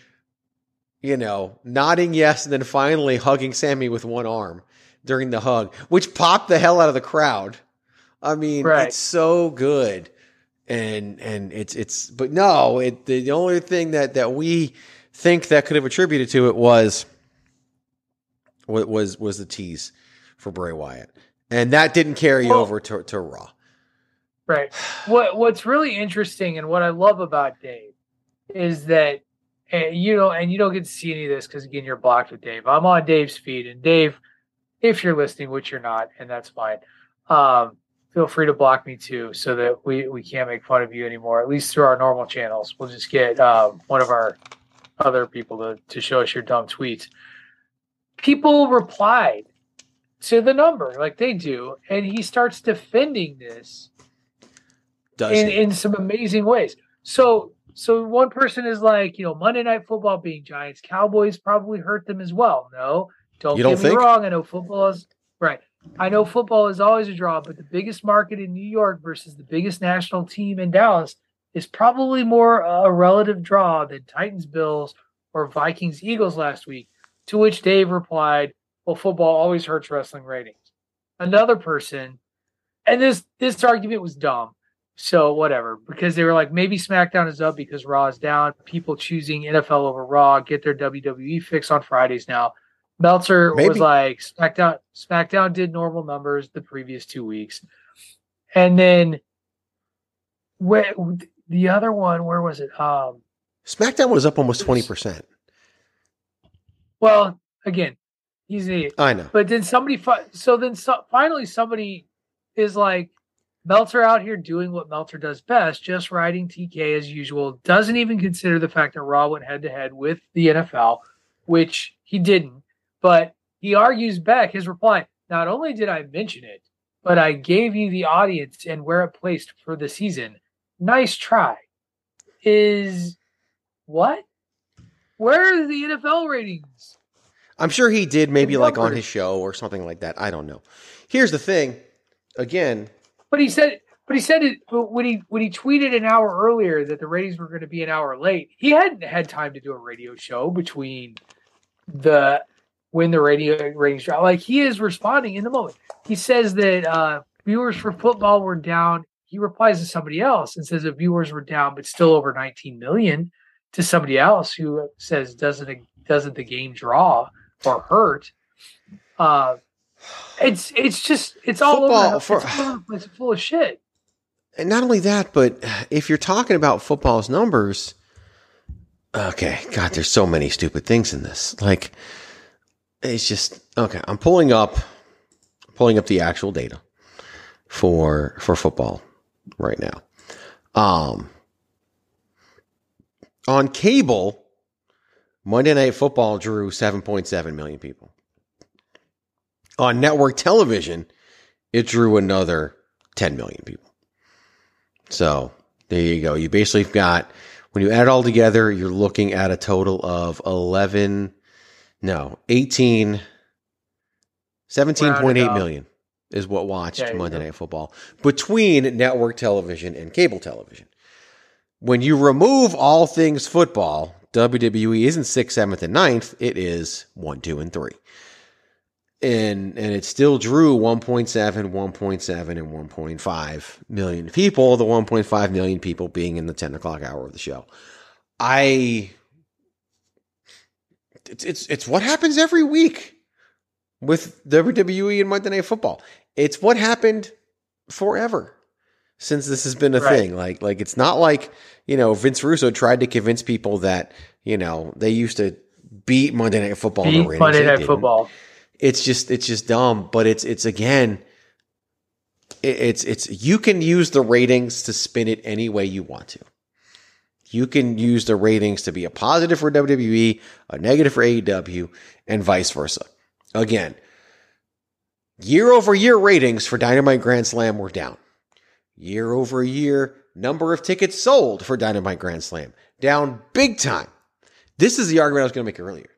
You know, nodding yes, and then finally hugging Sami with one arm during the hug, which popped the hell out of the crowd. I mean, Right. it's so good. And and it's it's but no, it the only thing that that we think that could have attributed to it was wa- was was the tease for Bray Wyatt. And that didn't carry Well- over to, to Raw. Right. What What's really interesting and what I love about Dave is that and you know, and you don't get to see any of this because again, you're blocked with Dave. I'm on Dave's feed, and Dave, if you're listening, which you're not, and that's fine. Um, feel free to block me too, so that we we can't make fun of you anymore. At least through our normal channels, we'll just get um, one of our other people to to show us your dumb tweets. People replied to the number like they do, and he starts defending this Does in, he? in some amazing ways. So so one person is like, you know, Monday Night Football being Giants, Cowboys probably hurt them as well. No, don't You get don't me think? wrong. I know football is right. I know football is always a draw, but the biggest market in New York versus the biggest national team in Dallas is probably more a relative draw than Titans Bills or Vikings Eagles last week. To which Dave replied, "Well, football always hurts wrestling ratings." Another person, and this this argument was dumb. So whatever, because they were like, maybe SmackDown is up because Raw is down. People choosing NFL over Raw get their WWE fix on Fridays now. Meltzer Maybe. was like, SmackDown SmackDown did normal numbers the previous two weeks, and then where the other one, where was it? Um, SmackDown was up almost 20%. well, again, he's an idiot. I know. But then somebody, fi- so then so, finally somebody is like, Meltzer out here doing what Meltzer does best, just riding TK as usual. Doesn't even consider the fact that Raw went head to head with the NFL, which he didn't. But he argues back his reply. Not only did I mention it, but I gave you the audience and where it placed for the season. Nice try. Is what? Where are the NFL ratings? I'm sure he did maybe like on his show or something like that. I don't know. Here's the thing. Again, But he said, but he said it when he when he tweeted an hour earlier that the ratings were going to be an hour late. He hadn't had time to do a radio show between the when the radio ratings dropped. Like he is responding in the moment. He says that uh, viewers for football were down. He replies to somebody else and says that viewers were down, but still over 19 million. To somebody else who says doesn't doesn't the game draw or hurt? Uh, it's it's just it's all Football over. for- it's all over it's full of shit. and not only that, but if you're talking about football's numbers, okay, God, there's so many stupid things in this. Like, it's just okay. I'm pulling up, pulling up the actual data for for football right now. Um, on cable, Monday Night Football drew 7.7 million people. On network television, it drew another 10 million people. So there you go. You basically got, when you add it all together, you're looking at a total of 11, no, 18, 17.8 Round it million is what watched Monday go. Night Football between network television and cable television. When you remove all things football, WWE isn't sixth, seventh, and ninth. It is one, two, and three. And and it still drew 1.7, 1.7, and 1.5 million people, the 1.5 million people being in the 10 o'clock hour of the show. I it's it's it's what happens every week with WWE and Monday Night Football. It's what happened forever since this has been a Right. thing. Like like it's not like you know Vince Russo tried to convince people that you know they used to beat Monday Night Football. in the Beat ratings. Monday Night. Football. It's just it's just dumb, but it's it's again. It's it's you can use the ratings to spin it any way you want to. You can use the ratings to be a positive for WWE, a negative for AEW, and vice versa. Again, year over year ratings for Dynamite Grand Slam were down. Year over year, number of tickets sold for Dynamite Grand Slam down big time. This is the argument I was going to make earlier.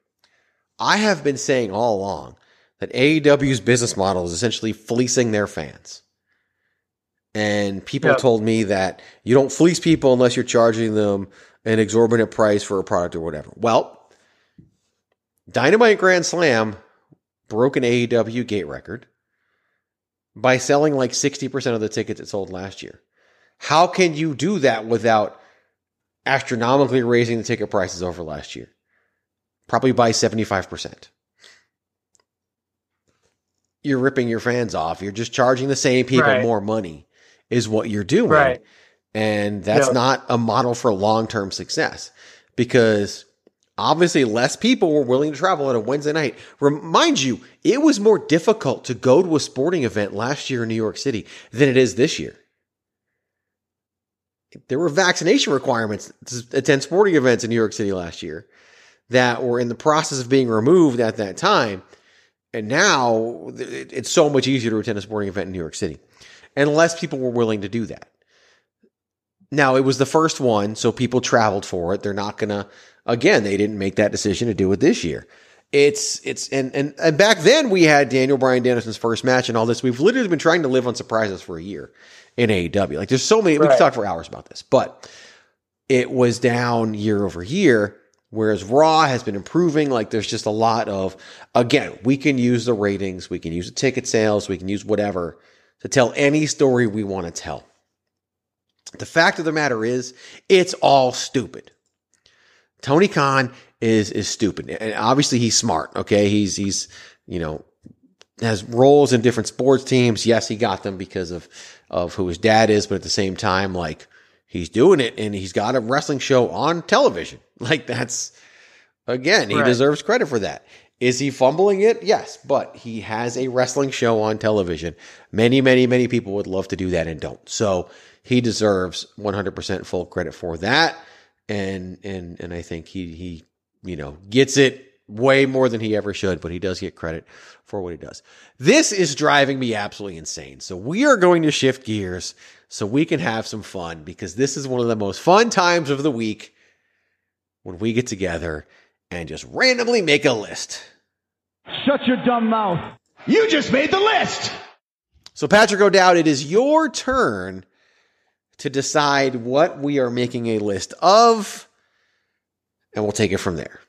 I have been saying all along that AEW's business model is essentially fleecing their fans. And people Yeah. told me that you don't fleece people unless you're charging them an exorbitant price for a product or whatever. Well, Dynamite Grand Slam broke an AEW gate record by selling like 60% of the tickets it sold last year. How can you do that without astronomically raising the ticket prices over last year? Probably by 75%. You're ripping your fans off. You're just charging the same people Right. more money, is what you're doing. Right. And that's Yeah. not a model for long term success because obviously less people were willing to travel on a Wednesday night. Remind you, it was more difficult to go to a sporting event last year in New York City than it is this year. There were vaccination requirements to attend sporting events in New York City last year that were in the process of being removed at that time. And now it's so much easier to attend a sporting event in New York City. And less people were willing to do that. Now, it was the first one, so people traveled for it. They're not going to, again, they didn't make that decision to do it this year. It's, it's, and, and, and back then we had Daniel Bryan Danielson's first match and all this. We've literally been trying to live on surprises for a year in AEW. Like, there's so many, we could talk for hours about this, but it was down year over year. Whereas Raw has been improving. Like there's just a lot of, again, we can use the ratings, we can use the ticket sales, we can use whatever to tell any story we want to tell. The fact of the matter is, it's all stupid. Tony Khan is is stupid, and obviously he's smart. Okay, he's he's you know has roles in different sports teams. Yes, he got them because of of who his dad is, but at the same time, like he's doing it, and he's got a wrestling show on television. Like that's again, he Right. deserves credit for that. Is he fumbling it? Yes, but he has a wrestling show on television. Many, many, many people would love to do that and don't. So he deserves 100% full credit for that. And, and, and I think he, he, you know, gets it way more than he ever should, but he does get credit for what he does. This is driving me absolutely insane. So we are going to shift gears so we can have some fun because this is one of the most fun times of the week when we get together and just randomly make a list Shut your dumb mouth. You just made the list. So, Patrick O'Dowd, it is your turn to decide what we are making a list of, and we'll take it from there.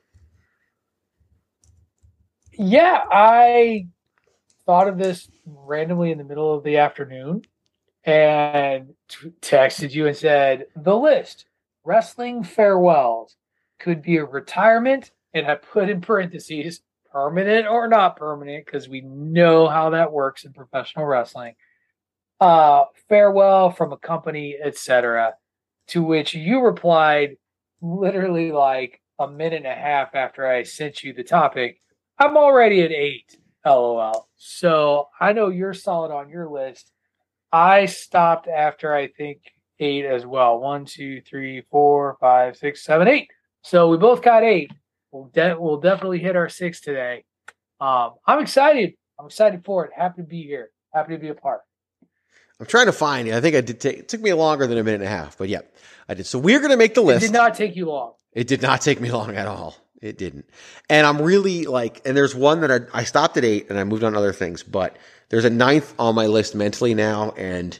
Yeah, I thought of this randomly in the middle of the afternoon and t- texted you and said, The list wrestling farewells could be a retirement. And I put in parentheses, permanent or not permanent, because we know how that works in professional wrestling. Uh, farewell from a company, etc. To which you replied literally like a minute and a half after I sent you the topic. I'm already at eight. LOL. So I know you're solid on your list. I stopped after I think eight as well. One, two, three, four, five, six, seven, eight. So we both got eight. We'll, de- we'll definitely hit our six today. Um, I'm excited. I'm excited for it. Happy to be here. Happy to be a part. I'm trying to find it. I think I did take it took me longer than a minute and a half, but yeah, I did. So we're gonna make the list. It did not take you long. It did not take me long at all. It didn't. And I'm really like, and there's one that I, I stopped at eight and I moved on to other things, but there's a ninth on my list mentally now. And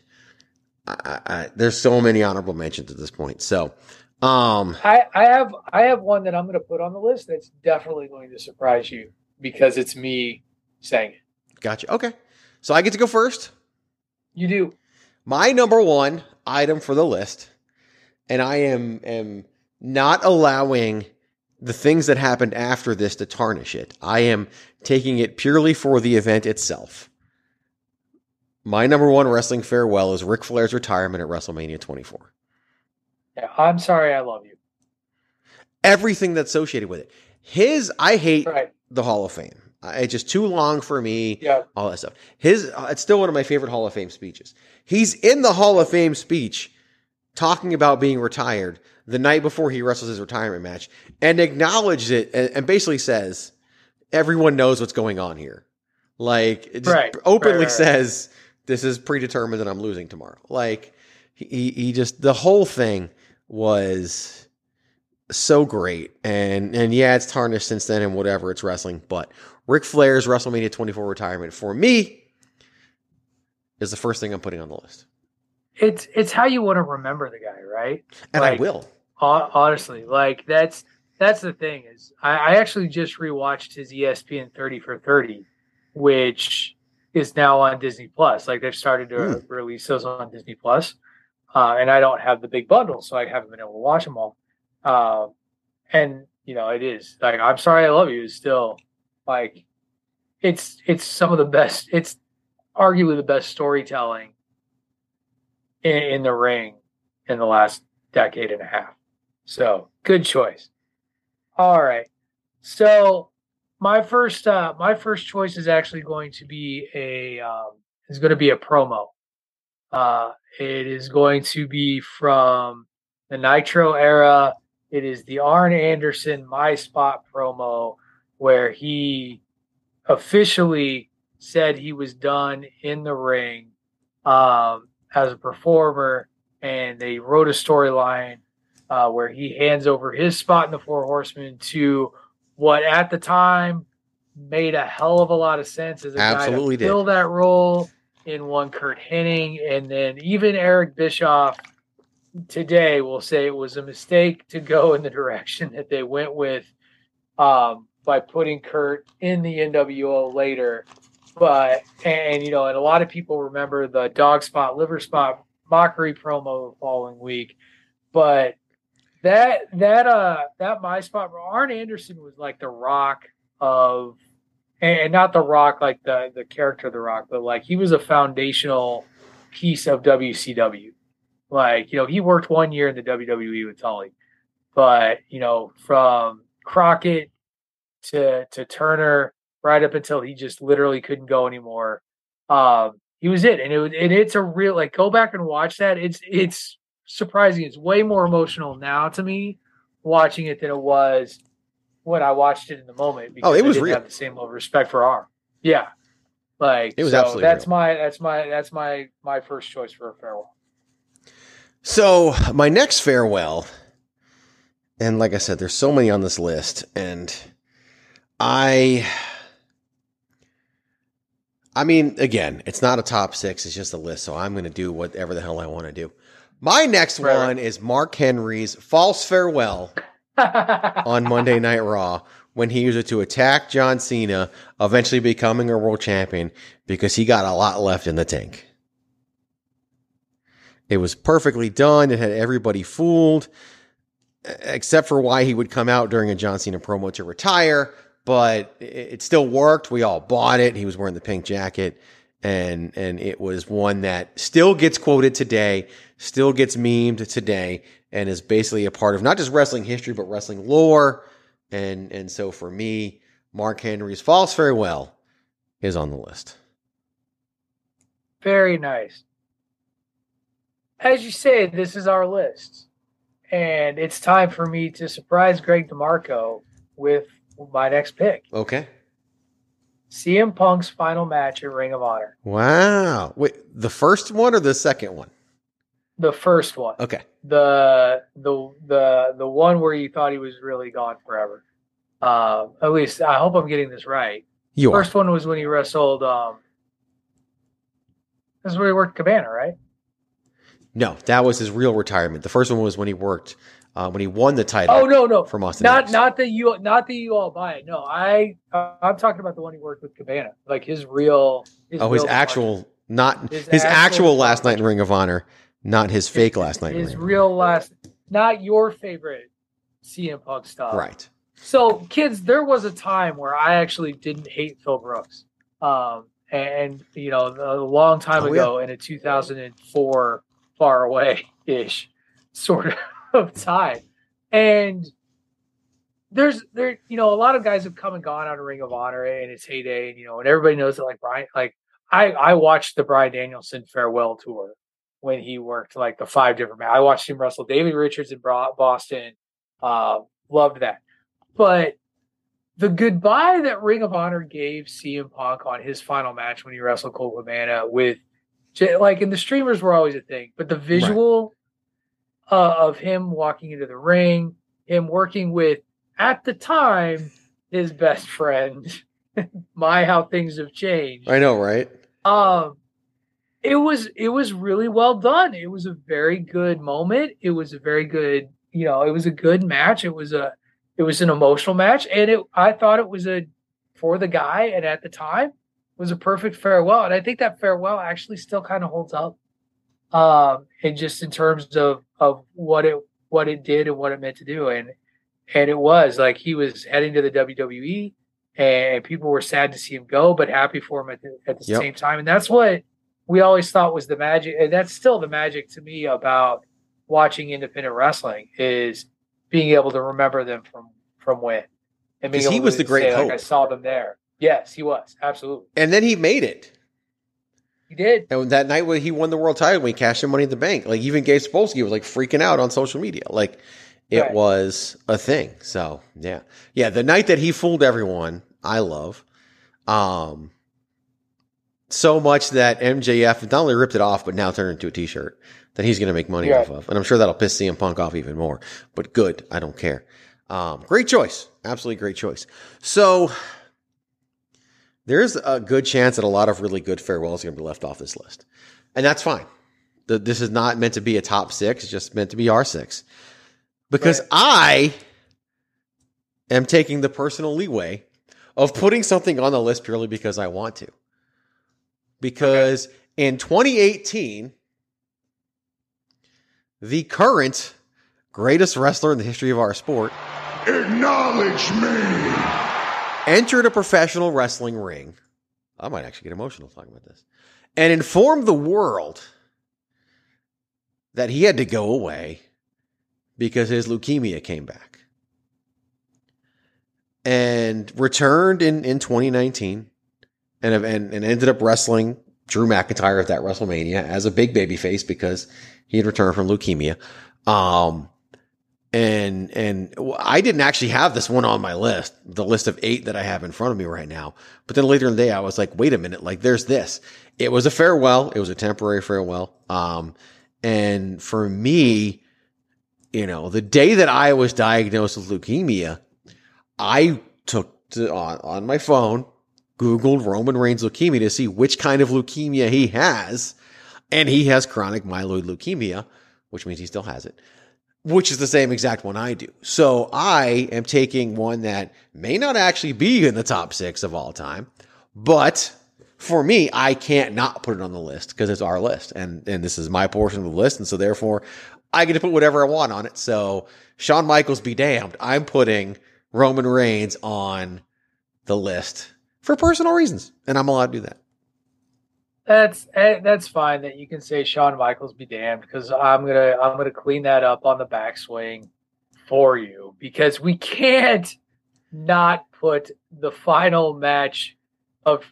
I, I, there's so many honorable mentions at this point. So, um, I, I have, I have one that I'm going to put on the list that's definitely going to surprise you because it's me saying it. Gotcha. Okay. So I get to go first. You do. My number one item for the list, and I am, am not allowing the things that happened after this to tarnish it. I am taking it purely for the event itself. My number one wrestling farewell is Ric Flair's retirement at WrestleMania 24. Yeah, I'm sorry, I love you. Everything that's associated with it. His, I hate right. the Hall of Fame. It's just too long for me. Yeah. All that stuff. His, uh, it's still one of my favorite Hall of Fame speeches. He's in the Hall of Fame speech talking about being retired the night before he wrestles his retirement match and acknowledges it and, and basically says, everyone knows what's going on here. Like, it right. openly right, right, says, this is predetermined and I'm losing tomorrow. Like, he, he just, the whole thing was so great. And, and yeah, it's tarnished since then and whatever, it's wrestling. But Ric Flair's WrestleMania 24 retirement for me is the first thing I'm putting on the list. It's it's how you want to remember the guy, right? And like, I will. Honestly, like that's that's the thing is I, I actually just rewatched his ESPN 30 for 30, which is now on Disney Plus. Like they've started to Mm. release those on Disney Plus, uh, and I don't have the big bundle, so I haven't been able to watch them all. Uh, and you know, it is like I'm sorry, I love you is still like it's it's some of the best. It's arguably the best storytelling in, in the ring in the last decade and a half. So good choice. All right. So my first uh my first choice is actually going to be a um is going to be a promo. Uh it is going to be from the Nitro era. It is the Arn Anderson My Spot promo where he officially said he was done in the ring um, as a performer, and they wrote a storyline uh, where he hands over his spot in the Four Horsemen to what at the time made a hell of a lot of sense as a Absolutely guy to did. fill that role in one Curt Hennig, and then even Eric Bischoff today will say it was a mistake to go in the direction that they went with um, by putting Kurt in the NWO later. But and you know, and a lot of people remember the dog spot, liver spot mockery promo the following week. But that that uh that my spot Arn Anderson was like the rock of and not the rock like the the character of the rock, but like he was a foundational piece of WCW. Like, you know, he worked one year in the WWE with Tully. But, you know, from Crockett to to Turner, right up until he just literally couldn't go anymore. Um, he was it, and it and it's a real like go back and watch that. It's it's surprising. It's way more emotional now to me watching it than it was when I watched it in the moment. Oh, it I was didn't real. Have the same level of respect for Arn. Yeah, like It was so absolutely That's real. my that's my that's my my first choice for a farewell. So my next farewell, and like I said, there's so many on this list, and I I mean, again, it's not a top six; it's just a list. So I'm going to do whatever the hell I want to do. My next Right. one is Mark Henry's false farewell on Monday Night Raw when he used it to attack John Cena, eventually becoming a world champion because he got a lot left in the tank. It was perfectly done. It had everybody fooled, except for why he would come out during a John Cena promo to retire. But it still worked. We all bought it. He was wearing the pink jacket, and and it was one that still gets quoted today, still gets memed today, and is basically a part of not just wrestling history but wrestling lore. And and so for me, Mark Henry's false farewell is on the list. Very nice. As you said, this is our list. And it's time for me to surprise Greg DeMarco with my next pick. Okay. CM Punk's final match at Ring of Honor. Wow. Wait, the first one or the second one? The first one. Okay. The the the the one where you thought he was really gone forever. Uh, at least I hope I'm getting this right. You are. First one was when he wrestled um this is where he worked Cabana, right? No, that was his real retirement. The first one was when he worked, uh, when he won the title. Oh no, no, from Austin. not Aries. not that you not that you all buy it. No, I uh, I'm talking about the one he worked with Cabana, like his real. His oh, his real actual, not His his, actual, actual- last night in Ring of Honor, not his fake last night his real last, not your favorite CM Punk stuff. Right. So, kids, there was a time where I actually didn't hate Phil Brooks. Um, and, you know, a long time Oh, ago in a 2004 far away ish sort of time. And there's there, you know, a lot of guys have come and gone out of Ring of Honor and its heyday, and you know, and everybody knows that like Bryan, like I I watched the Bryan Danielson farewell tour when he worked like the five different. I watched him wrestle David Richards in Boston. Uh, loved that, but the goodbye that Ring of Honor gave CM Punk on his final match when he wrestled Colt Cabana with, like, and the streamers were always a thing, but the visual uh, of him walking into the ring, him working with at the time his best friend. My how things have changed. I know, right? Um, it was it was really well done. It was a very good moment. It was a very good, you know, it was a good match. It was a it was an emotional match, and it I thought it was a for the guy, and at the time was a perfect farewell. And I think that farewell actually still kind of holds up. Um, and just in terms of of what it what it did and what it meant to do, and and it was like he was heading to the WWE, and people were sad to see him go, but happy for him at the, at the Yep. same time. And that's what we always thought was the magic, and that's still the magic to me about watching independent wrestling is being able to remember them from from when. And being 'Cause he was the great say, like, hope. I saw them there. Yes, he was absolutely. And then he made it. He did. And that night when he won the world title, when he cashed in Money in the Bank, like even Gabe Sapolsky was like freaking out on social media. Like it Right. was a thing. So yeah, yeah. The night that he fooled everyone, I love. Um, so much that MJF not only ripped it off, but now turned it into a T-shirt that he's going to make money Yeah. off of, and I'm sure that'll piss CM Punk off even more. But good, I don't care. Um, great choice, absolutely great choice. So there's a good chance that a lot of really good farewells are going to be left off this list. And that's fine. The, this is not meant to be a top six. It's just meant to be our six. Because I am taking the personal leeway of putting something on the list purely because I want to. Because in 2018, the current greatest wrestler in the history of our sport Acknowledge me. entered a professional wrestling ring. I might actually get emotional talking about this. And informed the world that he had to go away because his leukemia came back. And returned in, in 2019 and, and, and ended up wrestling Drew McIntyre at that WrestleMania as a big baby face because he had returned from leukemia. Um, and and I didn't actually have this one on my list, the list of eight that I have in front of me right now. But then later in the day, I was like, wait a minute, like there's this. It was a farewell. It was a temporary farewell. Um, and for me, you know, the day that I was diagnosed with leukemia, I took to, on on my phone Googled Roman Reigns leukemia to see which kind of leukemia he has. And he has chronic myeloid leukemia, which means he still has it, which is the same exact one I do. So I am taking one that may not actually be in the top six of all time, but for me, I can't not put it on the list because it's our list and, and this is my portion of the list. And so therefore I get to put whatever I want on it. So Shawn Michaels be damned. I'm putting Roman Reigns on the list for personal reasons and I'm allowed to do that. That's eh, that's fine that you can say Shawn Michaels be damned because I'm gonna I'm gonna clean that up on the backswing for you because we can't not put the final match of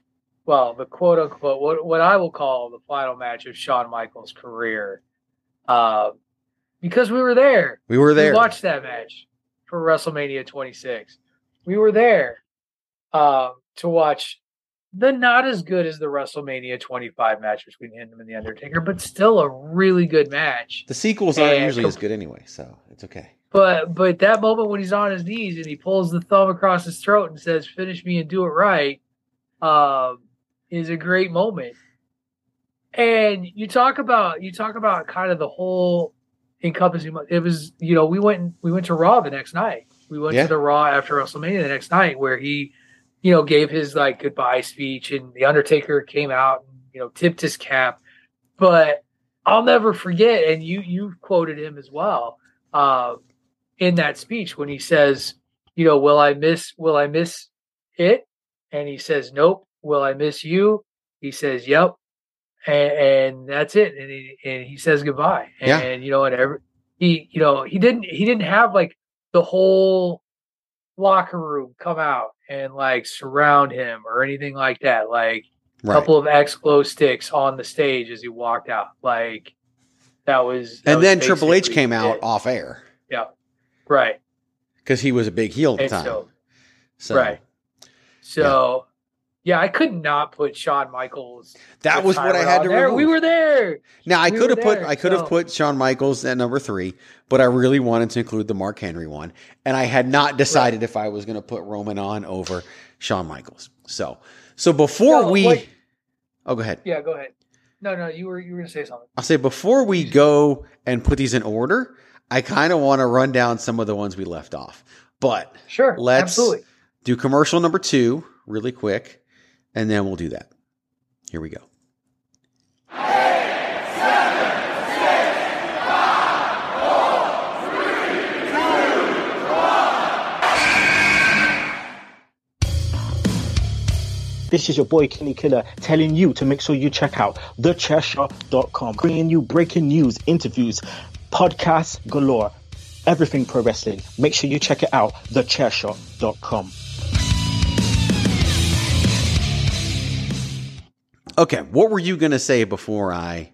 well the quote unquote what what I will call the final match of Shawn Michaels' career uh, because we were there. We were there. We watched that match for WrestleMania 26. We were there uh, to watch the not as good as the WrestleMania 25 match between him and the Undertaker, but still a really good match. The sequels aren't And usually as good anyway, so it's okay. But but that moment when he's on his knees and he pulls the thumb across his throat and says, "Finish me and do it right," um, is a great moment. And you talk about you talk about kind of the whole encompassing. It was you know we went we went to Raw the next night. We went Yeah. to the Raw after WrestleMania the next night where he you know gave his like goodbye speech and the Undertaker came out and you know tipped his cap. But I'll never forget, and you you quoted him as well uh, in that speech when he says, you know, will I miss will I miss it? And he says, nope. Will I miss you? He says, yep. And, and that's it. And he and he says goodbye. And, Yeah. you know, and every he you know he didn't he didn't have like the whole locker room come out and like surround him or anything like that. Like a Right. couple of X glow sticks on the stage as he walked out. Like that was that And was then Triple H came out it. off air Yeah. Right. because he was a big heel at the time. so- So, Right. So yeah. I could not put Shawn Michaels. That was what I had to. We were there. Now I We could have put there, I could have so- put Shawn Michaels at number three, but I really wanted to include the Mark Henry one, and I had not decided if I was going to put Roman on over Shawn Michaels. So so before No, we, what- oh go ahead. Yeah, go ahead. No, no, you were you were gonna say something. I'll say before we go and put these in order, I kind of want to run down some of the ones we left off. But Sure, let's absolutely. do commercial number two really quick, and then we'll do that. Here we go. This is your boy Kenny Killer telling you to make sure you check out thechairshot.com, bringing you breaking news, interviews, podcasts galore, everything pro wrestling. Make sure you check it out, thechairshot.com. Okay, what were you going to say before I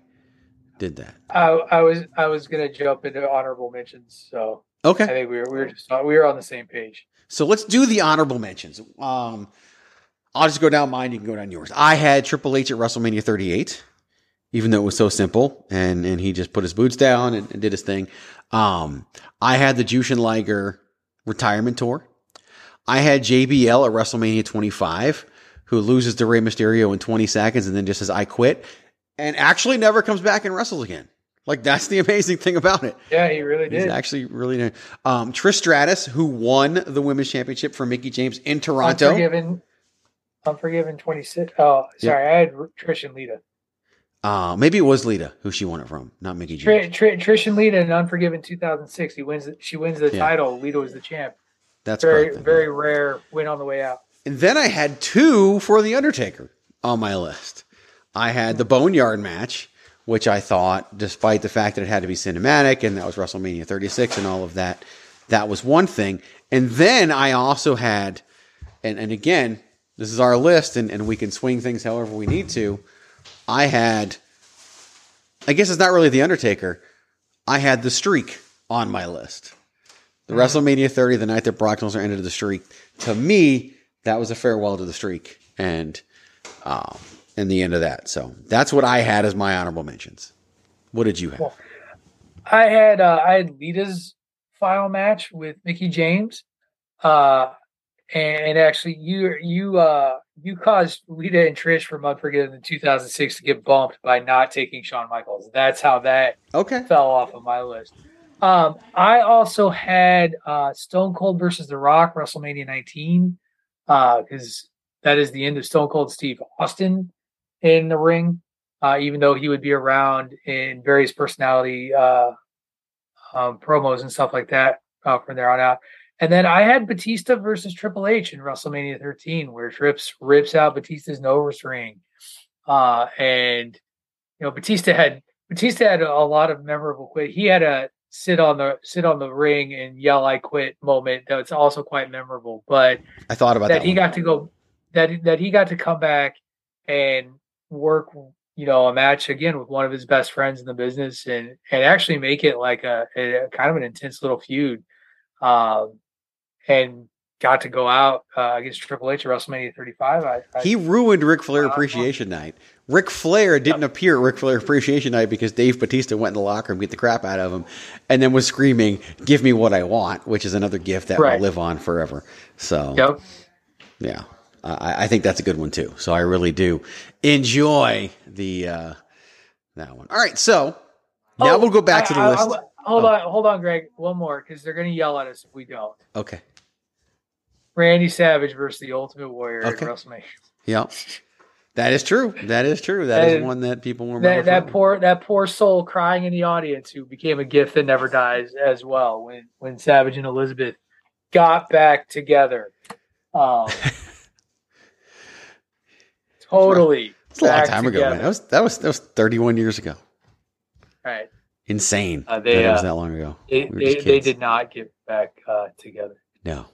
did that? I, I was I was gonna jump into honorable mentions. So Okay. I think we were we were just we were on the same page. So let's do the honorable mentions. Um, I'll just go down mine. You can go down yours. I had Triple H at WrestleMania 38, even though it was so simple, and and he just put his boots down and, and did his thing. Um, I had the Jushin Liger retirement tour. I had JBL at WrestleMania 25, who loses to Rey Mysterio in 20 seconds and then just says "I quit," and actually never comes back and wrestles again. Like that's the amazing thing about it. Yeah, he really He's did. actually really um, Trish Stratus, who won the women's championship for Mickie James in Toronto. Unforgiven, Unforgiven twenty six. Oh, sorry, I had Trish and Lita. Uh, maybe it was Lita who she won it from, not Mickie James. Tri- Tri- Trish and Lita in Unforgiven 2006. He wins. She wins the Yeah. title. Lita was the champ. That's very correct. very rare win on the way out. And then I had two for the Undertaker on my list. I had the Boneyard match, which I thought, despite the fact that it had to be cinematic and that was WrestleMania 36 and all of that, that was one thing. And then I also had, and, and again, this is our list and, and we can swing things however we need to. I had, I guess it's not really the Undertaker. I had the streak on my list. The mm-hmm. WrestleMania 30, the night that Brock Lesnar ended the streak. To me, that was a farewell to the streak, and um, and the end of that. So that's what I had as my honorable mentions. What did you have? I had uh, I had Lita's final match with Mickie James, uh, and actually you you uh, you caused Lita and Trish from Unforgiven in 2006 to get bumped by not taking Shawn Michaels. That's how that okay fell off of my list. Um, I also had uh, Stone Cold versus The Rock WrestleMania 19 because uh, that is the end of Stone Cold Steve Austin in the ring. Uh, even though he would be around in various personality uh, um, promos and stuff like that uh, from there on out. And then I had Batista versus Triple H in WrestleMania 13, where Trips rips out Batista's nose ring. Uh, and you know, Batista had Batista had a lot of memorable quit. He had a sit on the sit on the ring and yell "I quit" moment that's also quite memorable. But I thought about that, that he one. got to go that that he got to come back and work you know a match again with one of his best friends in the business and and actually make it like a, a kind of an intense little feud um and got to go out uh, against Triple H at WrestleMania 35 I, I He ruined Ric Flair Appreciation Night. Ric Flair didn't appear at Ric Flair Appreciation Night because Dave Batista went in the locker room, get the crap out of him, and then was screaming, "Give me what I want," which is another gift that Right. will live on forever. So, Yep. yeah, I, I think that's a good one too. So I really do enjoy the uh, that one. All right, so now Oh, we'll go back to the I- I- list. I- hold on hold on Greg one more because they're gonna yell at us if we don't okay. Randy Savage versus the Ultimate Warrior Okay. at WrestleMania Yep. That is true. That is true. that That is one that people will remember. that, that poor that poor soul crying in the audience who became a gift that never dies as well when when Savage and Elizabeth got back together. Um, totally. It's a long time ago, man. That was that was that was 31 years ago. right. Insane. Uh, they, that it was uh, that long ago. They, We they, they did not get back uh, together. No.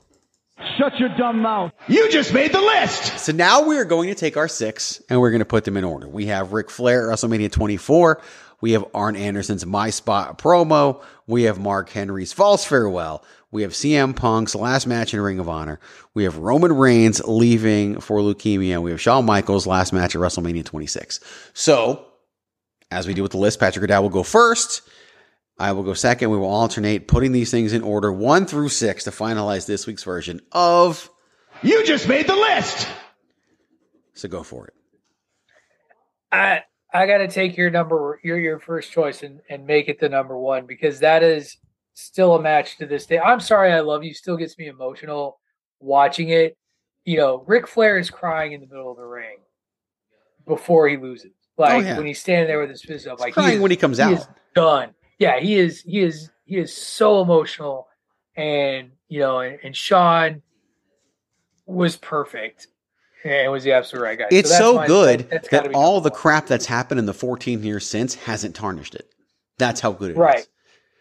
Shut your dumb mouth. You just made the list. So now we are going to take our six and we're going to put them in order. We have Ric Flair at WrestleMania 24. We have Arn Anderson's My Spot promo. We have Mark Henry's false farewell. We have CM Punk's last match in Ring of Honor. We have Roman Reigns leaving for leukemia. We have Shawn Michaels' last match at WrestleMania 26. So, as we do with the list, Patrick Goodell will go first. I will go second. We will alternate putting these things in order one through six to finalize this week's version of. You just made the list. So go for it. I I got to take your number, your your first choice, and and make it the number one because that is still a match to this day. I'm sorry, I love you. Still gets me emotional watching it. You know, Ric Flair is crying in the middle of the ring before he loses. Oh, like yeah. when he's standing there with his fist up, like crying is- when he comes is out. done. Yeah, he is. He is. He is so emotional, and you know, and, and Shawn was perfect and was the absolute right guy. It's so my- good that- that's that all the crap that's happened in the 14 years since hasn't tarnished it. That's how good it is. right.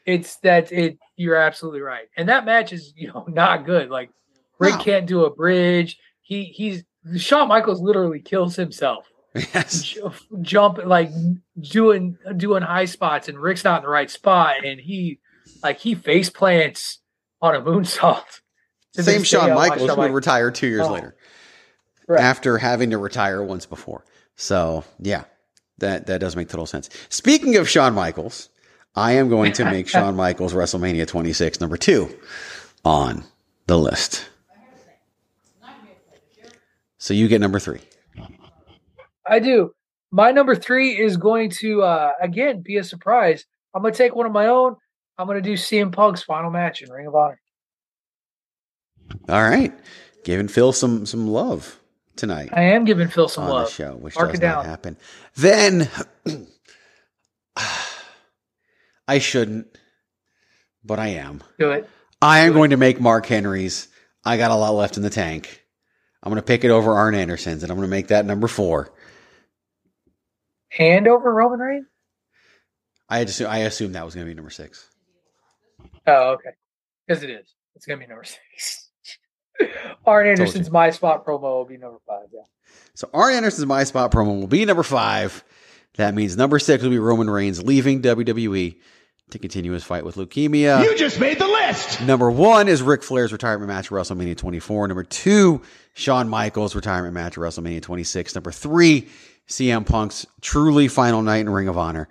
It's that it. You're absolutely right, and that match is you know not good. Like Ric can't do a bridge. He he's Shawn Michaels literally kills himself. Yes. Ju- Jump like doing doing high spots, and Ric's not in the right spot, and he like he face plants on a moonsault. To Same this day, Shawn Michaels who would Michaels. retire two years Oh. later Right. after having to retire once before. So, yeah, that, that does make total sense. Speaking of Shawn Michaels, I am going to make Shawn Michaels WrestleMania 26 number two on the list. So you get number three. I do. My number three is going to uh again be a surprise. I'm gonna take one of my own. I'm gonna do CM Punk's final match in Ring of Honor. All right. Giving Phil some some love tonight. I am giving Phil some on love. the show, which Mark does it not down. happen. Then I shouldn't, but I am. Do it. I am going to make Mark Henry's. I got a lot left in the tank. I'm going to pick it over Arn Anderson's, and I'm going to make that number four. Hand over Roman Reigns. I assume, I assume that was going to be number six. Oh, okay. Because it is. It's gonna be number six. Arn Anderson's my spot promo will be number five. Yeah. So Arn Anderson's My Spot promo will be number five. That means number six will be Roman Reigns leaving WWE to continue his fight with leukemia. You just made the list. Number one is Ric Flair's retirement match at WrestleMania 24. Number two, Shawn Michaels' retirement match at WrestleMania 26. Number three, CM Punk's truly final night in Ring of Honor.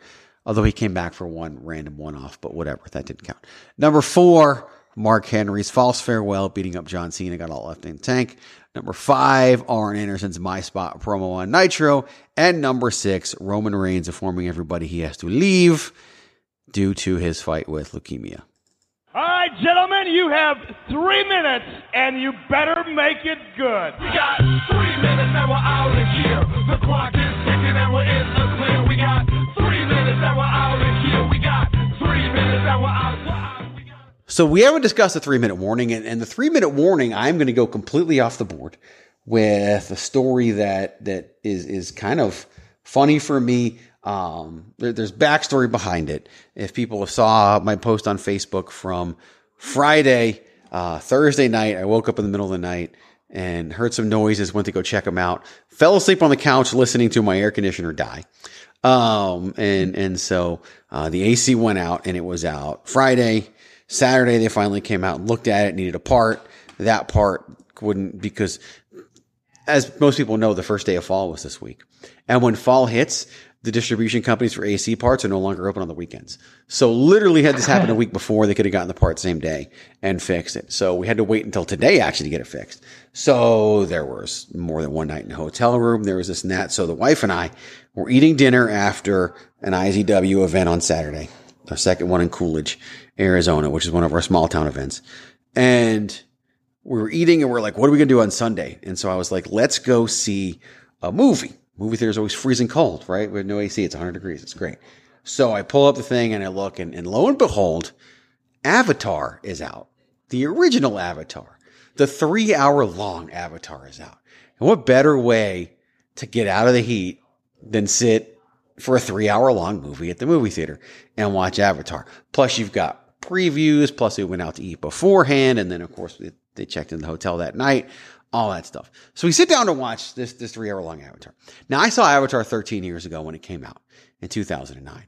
Although he came back for one random one off, but whatever, that didn't count. Number four, Mark Henry's False Farewell, beating up John Cena, got all left in the tank. Number five, Arn Anderson's My Spot promo on Nitro. And number six, Roman Reigns informing everybody he has to leave due to his fight with leukemia. All right, gentlemen, you have three minutes, and you better make it good. We got three minutes and we're out of here. The clock is ticking and we're in the clear. We got three minutes and we're out of here. We got three minutes and we're out. We're out. So we haven't discussed the three minute warning, and, and the three minute warning, I'm going to go completely off the board with a story that that is is kind of funny for me. Um, there, there's backstory behind it. If people saw my post on Facebook from Friday, uh, Thursday night, I woke up in the middle of the night and heard some noises, went to go check them out, fell asleep on the couch listening to my air conditioner die. Um, and, and so, uh, the AC went out and it was out Friday. Saturday, they finally came out and looked at it, needed a part. That part wouldn't, because as most people know, the first day of fall was this week. And when fall hits, the distribution companies for AC parts are no longer open on the weekends. So literally had this happen a week before, they could have gotten the part same day and fixed it. So we had to wait until today actually to get it fixed. So there was more than one night in a hotel room. There was this and that. So the wife and I were eating dinner after an IZW event on Saturday, our second one in Coolidge, Arizona, which is one of our small town events. And we were eating and we're like, what are we going to do on Sunday? And so I was like, let's go see a movie. Movie theater is always freezing cold, right? We have no AC. It's 100 degrees. It's great. So I pull up the thing and I look and, and lo and behold, Avatar is out. The original Avatar. The three hour long Avatar is out. And what better way to get out of the heat than sit for a three hour long movie at the movie theater and watch Avatar? Plus you've got previews. Plus we went out to eat beforehand. And then of course they checked in the hotel that night all that stuff. So we sit down to watch this, this three hour long Avatar. Now I saw Avatar 13 years ago when it came out in 2009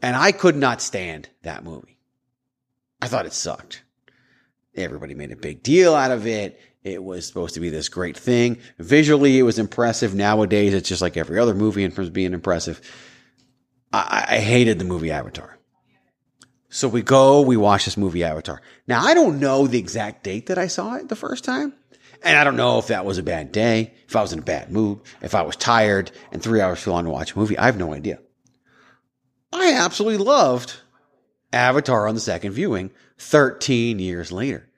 and I could not stand that movie. I thought it sucked. Everybody made a big deal out of it. It was supposed to be this great thing. Visually, it was impressive. Nowadays, it's just like every other movie in terms of being impressive. I, I hated the movie Avatar. So we go, we watch this movie Avatar. Now, I don't know the exact date that I saw it the first time. And I don't know if that was a bad day, if I was in a bad mood, if I was tired and three hours too long to watch a movie. I have no idea. I absolutely loved Avatar on the second viewing 13 years later.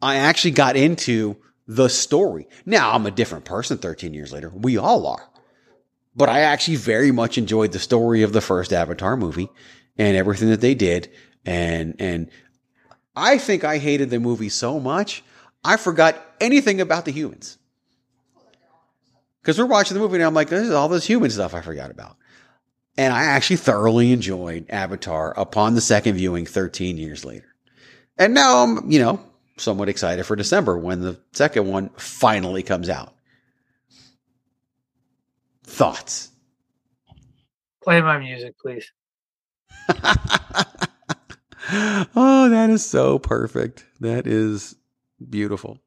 I actually got into the story. Now I'm a different person 13 years later. We all are. But I actually very much enjoyed the story of the first Avatar movie and everything that they did. And, and I think I hated the movie so much I forgot anything about the humans. Because we're watching the movie and I'm like, this is all this human stuff I forgot about. And I actually thoroughly enjoyed Avatar upon the second viewing 13 years later. And now I'm, you know, somewhat excited for December when the second one finally comes out. Thoughts? Play my music, please. oh, that is so perfect. That is beautiful.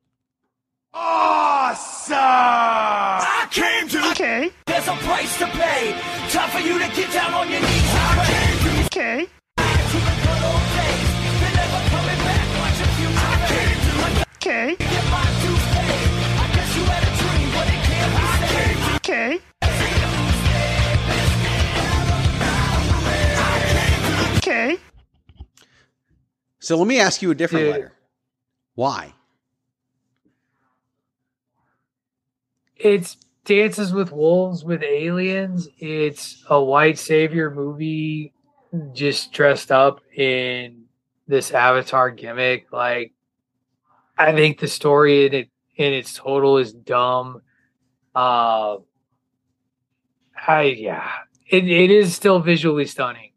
Awesome! I came to. Okay. There's a price to pay. Time for you to get down on your knees. I came to. Okay. To the good old days. They're never coming back. Watch a few I came to. Okay. Get my dues paid. I guess you had a dream, but it can't be saved. Okay. Okay. So let me ask you a different Dude. letter. Why? It's Dances with Wolves with aliens. It's a white savior movie just dressed up in this avatar gimmick. Like I think the story in it in its total is dumb. Uh I yeah. It it is still visually stunning.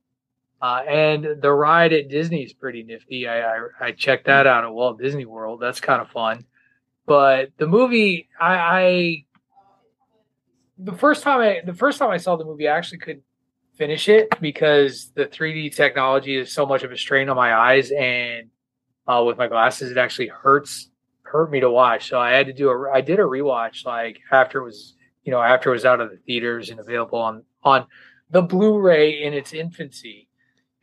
Uh, and the ride at Disney is pretty nifty. I, I I checked that out at Walt Disney World. That's kind of fun. But the movie, I, I the first time I the first time I saw the movie, I actually couldn't finish it because the 3D technology is so much of a strain on my eyes, and uh, with my glasses, it actually hurts hurt me to watch. So I had to do a I did a rewatch like after it was you know after it was out of the theaters and available on on the Blu-ray in its infancy,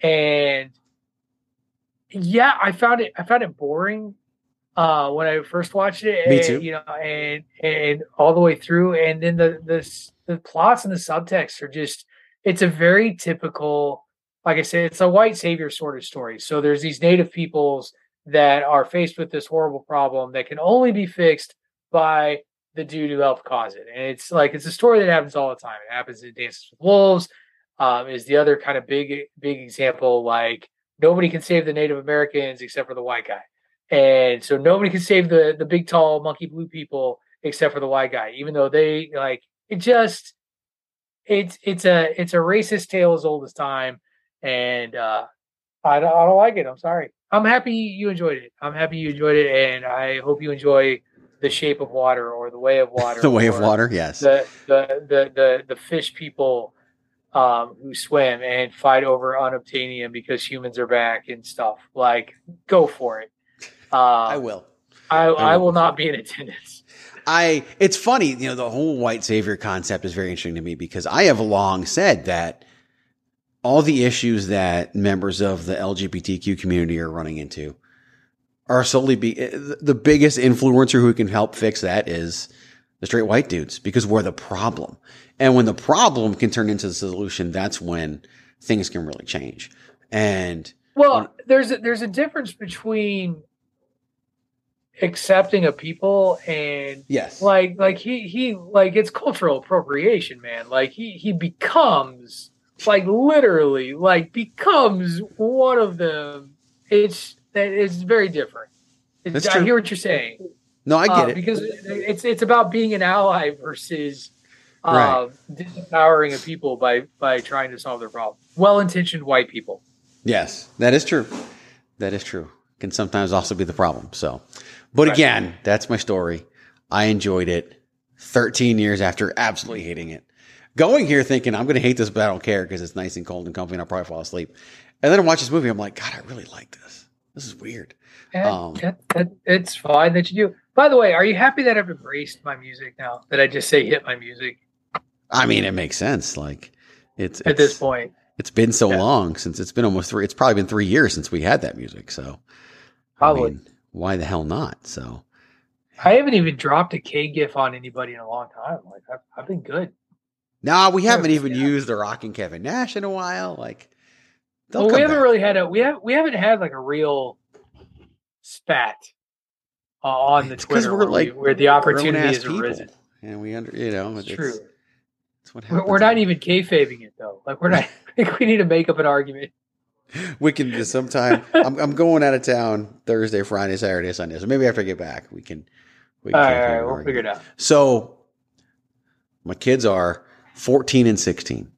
and yeah, I found it. I found it boring uh, when I first watched it. Me and, too. You know, and and all the way through, and then the the the plots and the subtext are just. It's a very typical, like I said, it's a white savior sort of story. So there's these native peoples that are faced with this horrible problem that can only be fixed by the dude who helped cause it. And it's like it's a story that happens all the time. It happens in Dances with Wolves. Um, is the other kind of big big example. Like nobody can save the Native Americans except for the white guy, and so nobody can save the the big tall monkey blue people except for the white guy, even though they like it. Just it's it's a it's a racist tale as old as time, and uh, I don't, I don't like it. I'm sorry. I'm happy you enjoyed it. I'm happy you enjoyed it, and I hope you enjoy the Shape of Water or the Way of Water. The Way of Water, yes. The the the the, the fish people um, who swim and fight over unobtainium because humans are back and stuff. Like, go for it. Uh, I will. I, I, will not be in attendance. I it's funny, you know, the whole white savior concept is very interesting to me because I have long said that all the issues that members of the LGBTQ community are running into are solely be the biggest influencer who can help fix that is the straight white dudes because we're the problem. And when the problem can turn into the solution, that's when things can really change. And Well, there's a, there's a difference between accepting of people and yes, like like he he like it's cultural appropriation, man. Like he he becomes like literally like becomes one of them. It's that is very different. It's, I hear what you're saying. no, I get Uh, it. because it's it's about being an ally versus uh, disempowering a people by by trying to solve their problem. Well intentioned white people. Yes, that is true. That is true. Can sometimes also be the problem. So, but Right. again, that's my story. I enjoyed it 13 years after absolutely hating it. Going here thinking I'm going to hate this, but I don't care because it's nice and cold and comfy and I'll probably fall asleep. And then I watch this movie. I'm like, God, I really like this. This is weird. Um, that, that, it's fine that you do. By the way, are you happy that I've embraced my music now? That I just say hit my music I mean, it makes sense. Like it's, at this point? It's been so long since it's been almost three. It's probably been three years since we had that music. So, Probably. I mean, why the hell not? So, I haven't even dropped a K GIF on anybody in a long time. Like I've, I've been good. no, we haven't even used the Rock and Kevin Nash in a while. Like, Well, we haven't back. really had a we have we haven't had like a real spat uh, on the because Twitter we're where, like we, where the opportunity has people. arisen. and we under you know It's it's, true. It's what We're, happens. we're not even kayfabing it though. Like we're not. I think we need to make up an argument. We can do sometime. I'm, I'm going out of town Thursday, Friday, Saturday, Sunday. So maybe after I get back, we can. We can right, all figure we'll figure it out. So my kids are 14 and 16.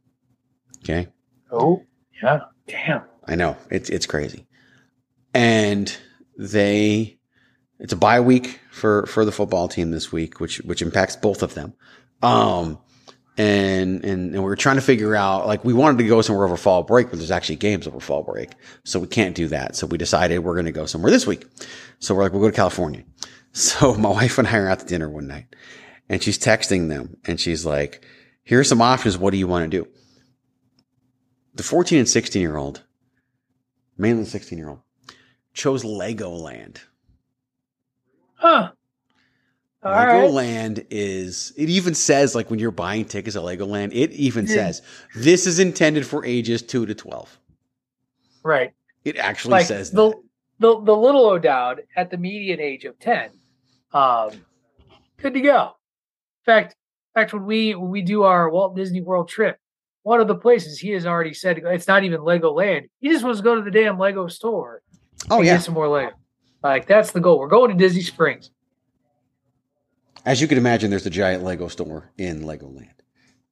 Okay. Oh yeah, damn. I know it's it's crazy, and they it's a bye week for for the football team this week, which which impacts both of them. Um, and and and we are trying to figure out like we wanted to go somewhere over fall break, but there's actually games over fall break, so we can't do that. So we decided we're going to go somewhere this week. So we're like we'll go to California. So my wife and I are out to dinner one night, and she's texting them, and she's like, "Here's some options. What do you want to do?" The 14 and 16 year old mainly 16 year old, chose Legoland. Huh. All right. Legoland is, it even says, like when you're buying tickets at Legoland, it even Yeah. says this is intended for ages 2 to 12. Right. It actually like says the, the the little O'Dowd at the median age of ten, um, good to go. In fact, in fact, when we when we do our Walt Disney World trip, one of the places he has already said it's not even Legoland. He just wants to go to the damn Lego store. Oh, and yeah. get some more Lego. Like that's the goal. We're going to Disney Springs. As you can imagine, there's a giant Lego store in Legoland.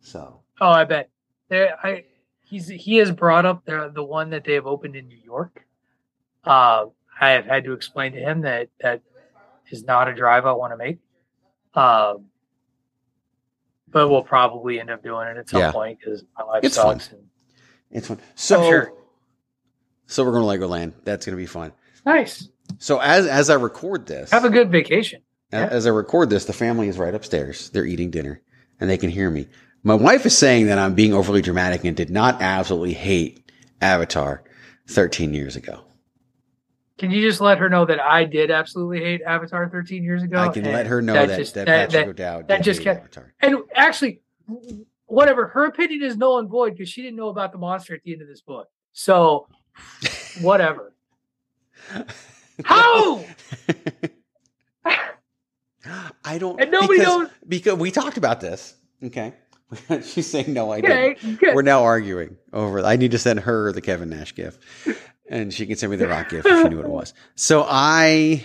So, Oh, I bet. There, I he's he has brought up the the one that they have opened in New York. Uh, I have had to explain to him that that is not a drive I want to make. Um, but we'll probably end up doing it at some Yeah. point because my life It's fun. And, it's fun. So, sure. so we're going to Legoland. That's going to be fun. nice. So as as I record this, Have a good vacation. A- As I record this, the family is right upstairs. They're eating dinner and they can hear me. My wife is saying that I'm being overly dramatic and did not absolutely hate Avatar 13 years ago. Can you just let her know that I did absolutely hate Avatar 13 years ago? I can and let her know that, just- that, Patrick O'Dowd that did just hate kept, Avatar. and actually, whatever her opinion is null and void because she didn't know about the monster at the end of this book. So, whatever. How? I don't. And nobody because, knows- because we talked about this. Okay, she's saying no. I Okay, didn't. We're now arguing over. I need to send her the Kevin Nash gift, and she can send me the rock gift if she knew what it was. So I,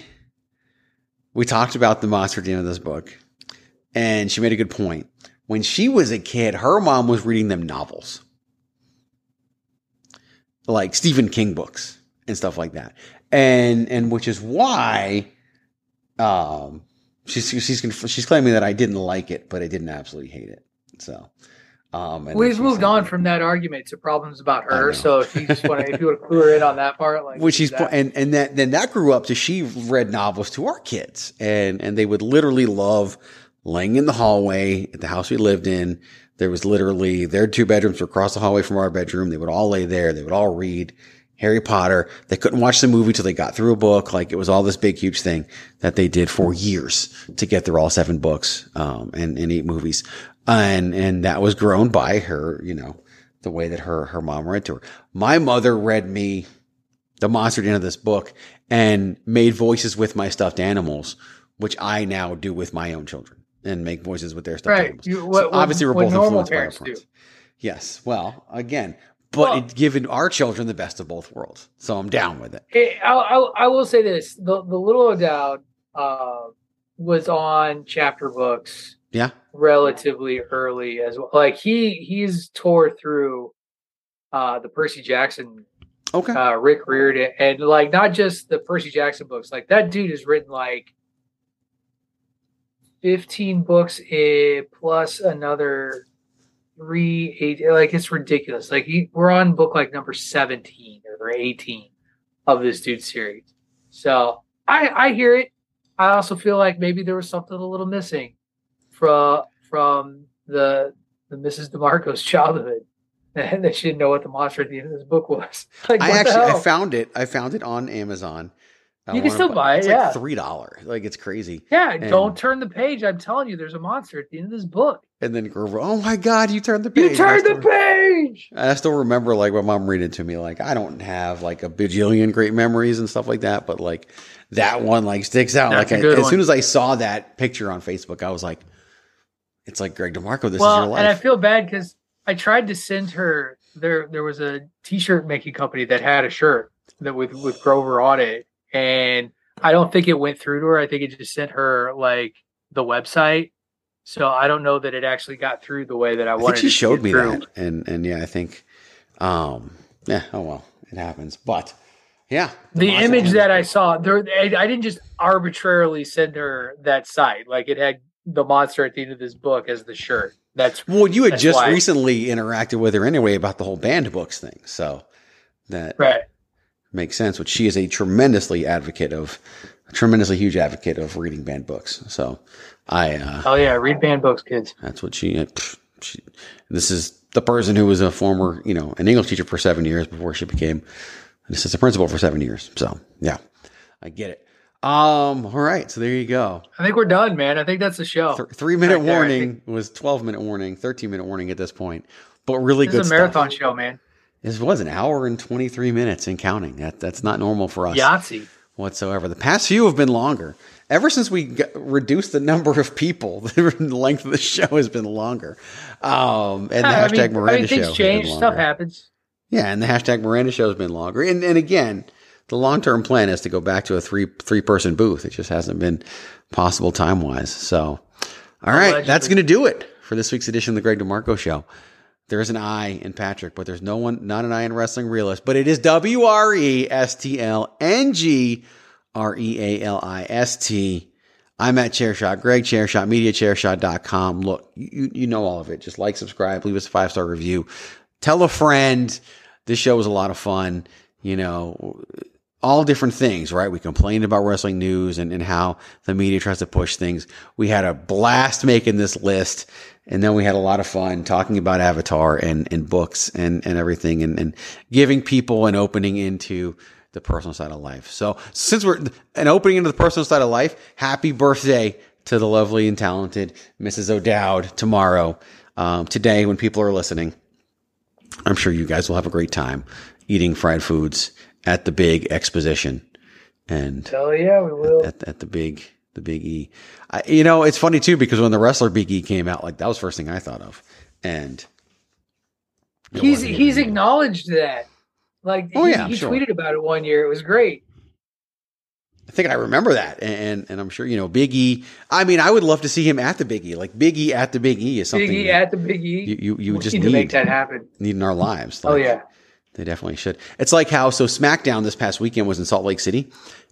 we talked about the monster at the end of this book, and she made a good point. When she was a kid, her mom was reading them novels, like Stephen King books and stuff like that, and and which is why, um, she's she's she's claiming that I didn't like it, but I didn't absolutely hate it. So, um, and We've moved on from that argument to problems about her. So if you just want to, if you want to clue her in on that part, like which she's that. and and that then that grew up to she read novels to our kids and and they would literally love laying in the hallway at the house we lived in there was literally their two bedrooms were across the hallway from our bedroom they would all lay there they would all read harry potter they couldn't watch the movie till they got through a book like it was all this big huge thing that they did for years to get through all seven books um and, and eight movies and and that was grown by her you know the way that her her mom read to her my mother read me the monster end of this book and made voices with my stuffed animals, which I now do with my own children and make voices with their stuffed right. animals. You, So obviously, we're what both influenced by our parents. Yes. Well, again, but Well- it's given our children the best of both worlds. So I'm down with it. Hey, I, I, I will say this: the the little O'Dowd uh, was on chapter books Yeah. relatively early as well. Like he he's tore through uh, the Percy Jackson, Okay. uh, Rick Riordan, and like not just the Percy Jackson books. Like that dude has written like fifteen books eh, plus another three eight. Like it's ridiculous. Like he, we're on book like number seventeen or eighteen of this dude series. So I I hear it. I also feel like maybe there was something a little missing from from the the Mrs. DeMarco's childhood, and that she didn't know what the monster at the end of this book was. Like I actually I found it. I found it on Amazon. I You can still buy it, It's yeah. like three dollars. Like it's crazy. yeah, And- don't turn the page. I'm telling you, there's a monster at the end of this book. And then Grover, oh my god, you turned the page. You turned the page. I still remember like my mom reading it to me. Like I don't have like a bajillion great memories and stuff like that, but like that one like sticks out. That's like a I- good as one. soon as I saw that picture on Facebook, I was like, "It's like Greg DeMarco. This well, is your life. and I feel bad because I tried to send her there. There was a T-shirt making company that had a shirt that with with Grover on it, and I don't think it went through to her. I think it just sent her like the website. So I don't know that it actually got through the way that I I wanted. think she showed me through. that, and and yeah, I think, um, yeah. Oh well, it happens. But yeah, The monster image that I saw there, I, I didn't just arbitrarily send her that site. Like it had the monster at the end of this book as the shirt. That's Well, you had just why. recently interacted with her anyway about the whole banned books thing, so that right. makes sense. Which she is a tremendously advocate of, a tremendously huge advocate of reading banned books. So I, uh, Oh yeah, read banned books, kids. that's what she, she. This is the person who was a former, you know, an English teacher for seven years before she became an assistant principal for seven years. So yeah, I get it. Um, all right, so there you go. I think we're done, man. I think that's the show. Th- three minute Right there, warning was twelve minute warning, thirteen minute warning at this point, but really This good is a stuff. marathon show, man. This was an hour and 23 minutes and counting. That that's not normal for us Yahtzee. Whatsoever. The past few have been longer. Ever since we got, reduced the number of people, the length of the show has been longer. Um, and the I hashtag mean, I Miranda mean, show. things has change. Stuff happens. Yeah, and the hashtag Miranda show has been longer. And and again, the long term plan is to go back to a three three person booth. It just hasn't been possible time wise. So, all right, that's going to do it for this week's edition of the Greg DeMarco Show. There is an I in Patrick, but there's no one, not an I in Wrestling Realist, but it is W R E S T L N G R E A L I S T. I'm at Chairshot, Greg Chairshot, MediaChairshot.com. Look, you, you know all of it. Just like, subscribe, leave us a five star review. Tell a friend. This show was a lot of fun. You know, all different things, right? We complained about wrestling news and, and how the media tries to push things. We had a blast making this list. And then we had a lot of fun talking about Avatar and, and books and, and everything and, and giving people an opening into the personal side of life. So since we're an opening into the personal side of life, happy birthday to the lovely and talented Mrs. O'Dowd tomorrow. Um, today, when people are listening, I'm sure you guys will have a great time eating fried foods at the big exposition and Hell yeah, we will. at, at the big the big E. I, you know, it's funny too because when the wrestler Big E came out, like that was the first thing I thought of, and He's he's acknowledged that. Like Oh, he, yeah, I'm he sure. tweeted about it one year. It was great. I think I remember that, and and I'm sure you know Big E. I mean, I would love to see him at the Big E, like Big E at the Big E is something Big E at the Big E. you you, you We just need need to make that happen. need in our lives. Oh yeah. They definitely should. It's like how so SmackDown this past weekend was in Salt Lake City,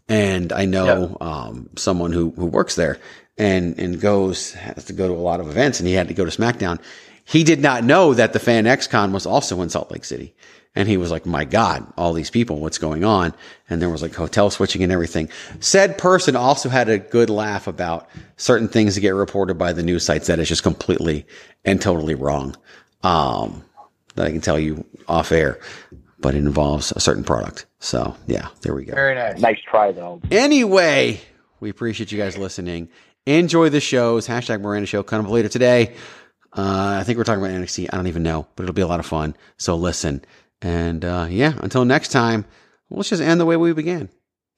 and I know um, someone who who works there and and goes has to go to a lot of events, and he had to go to SmackDown. He did not know that the Fan X Con was also in Salt Lake City, and he was like, "My God, all these people, what's going on?" And there was like hotel switching and everything. Said person also had a good laugh about certain things that get reported by the news sites that is just completely and totally wrong. Um, that I can tell you off air, but it involves a certain product. So yeah, there we go. Very nice. Nice try though. Anyway, we appreciate you guys listening. Enjoy the shows. Hashtag Miranda Show coming up later today. Uh, I think we're talking about NXT. I don't even know, but it'll be a lot of fun. So listen. And uh, yeah, until next time, let's just end the way we began.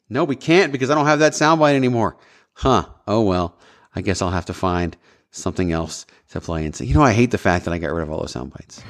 No, we can't because I don't have that soundbite anymore. Huh. Oh well. I guess I'll have to find something else to play and say, you know, I hate the fact that I got rid of all those sound bites.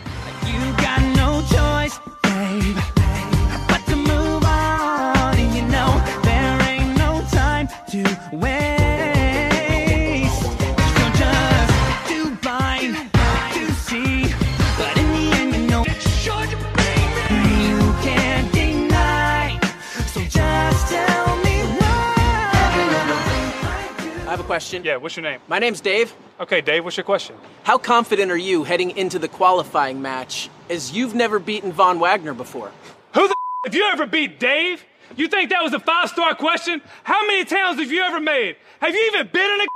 Question. Yeah, what's your name? My name's Dave. Okay, Dave, what's your question? How confident are you heading into the qualifying match as you've never beaten Von Wagner before? Who the if you ever beat Dave? You think that was a five star question? How many towns have you ever made? Have you even been in a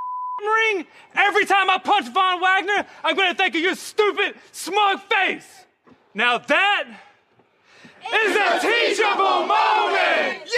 ring? Every time I punch Von Wagner, I'm gonna think of your stupid, smug face. Now that is a teachable moment!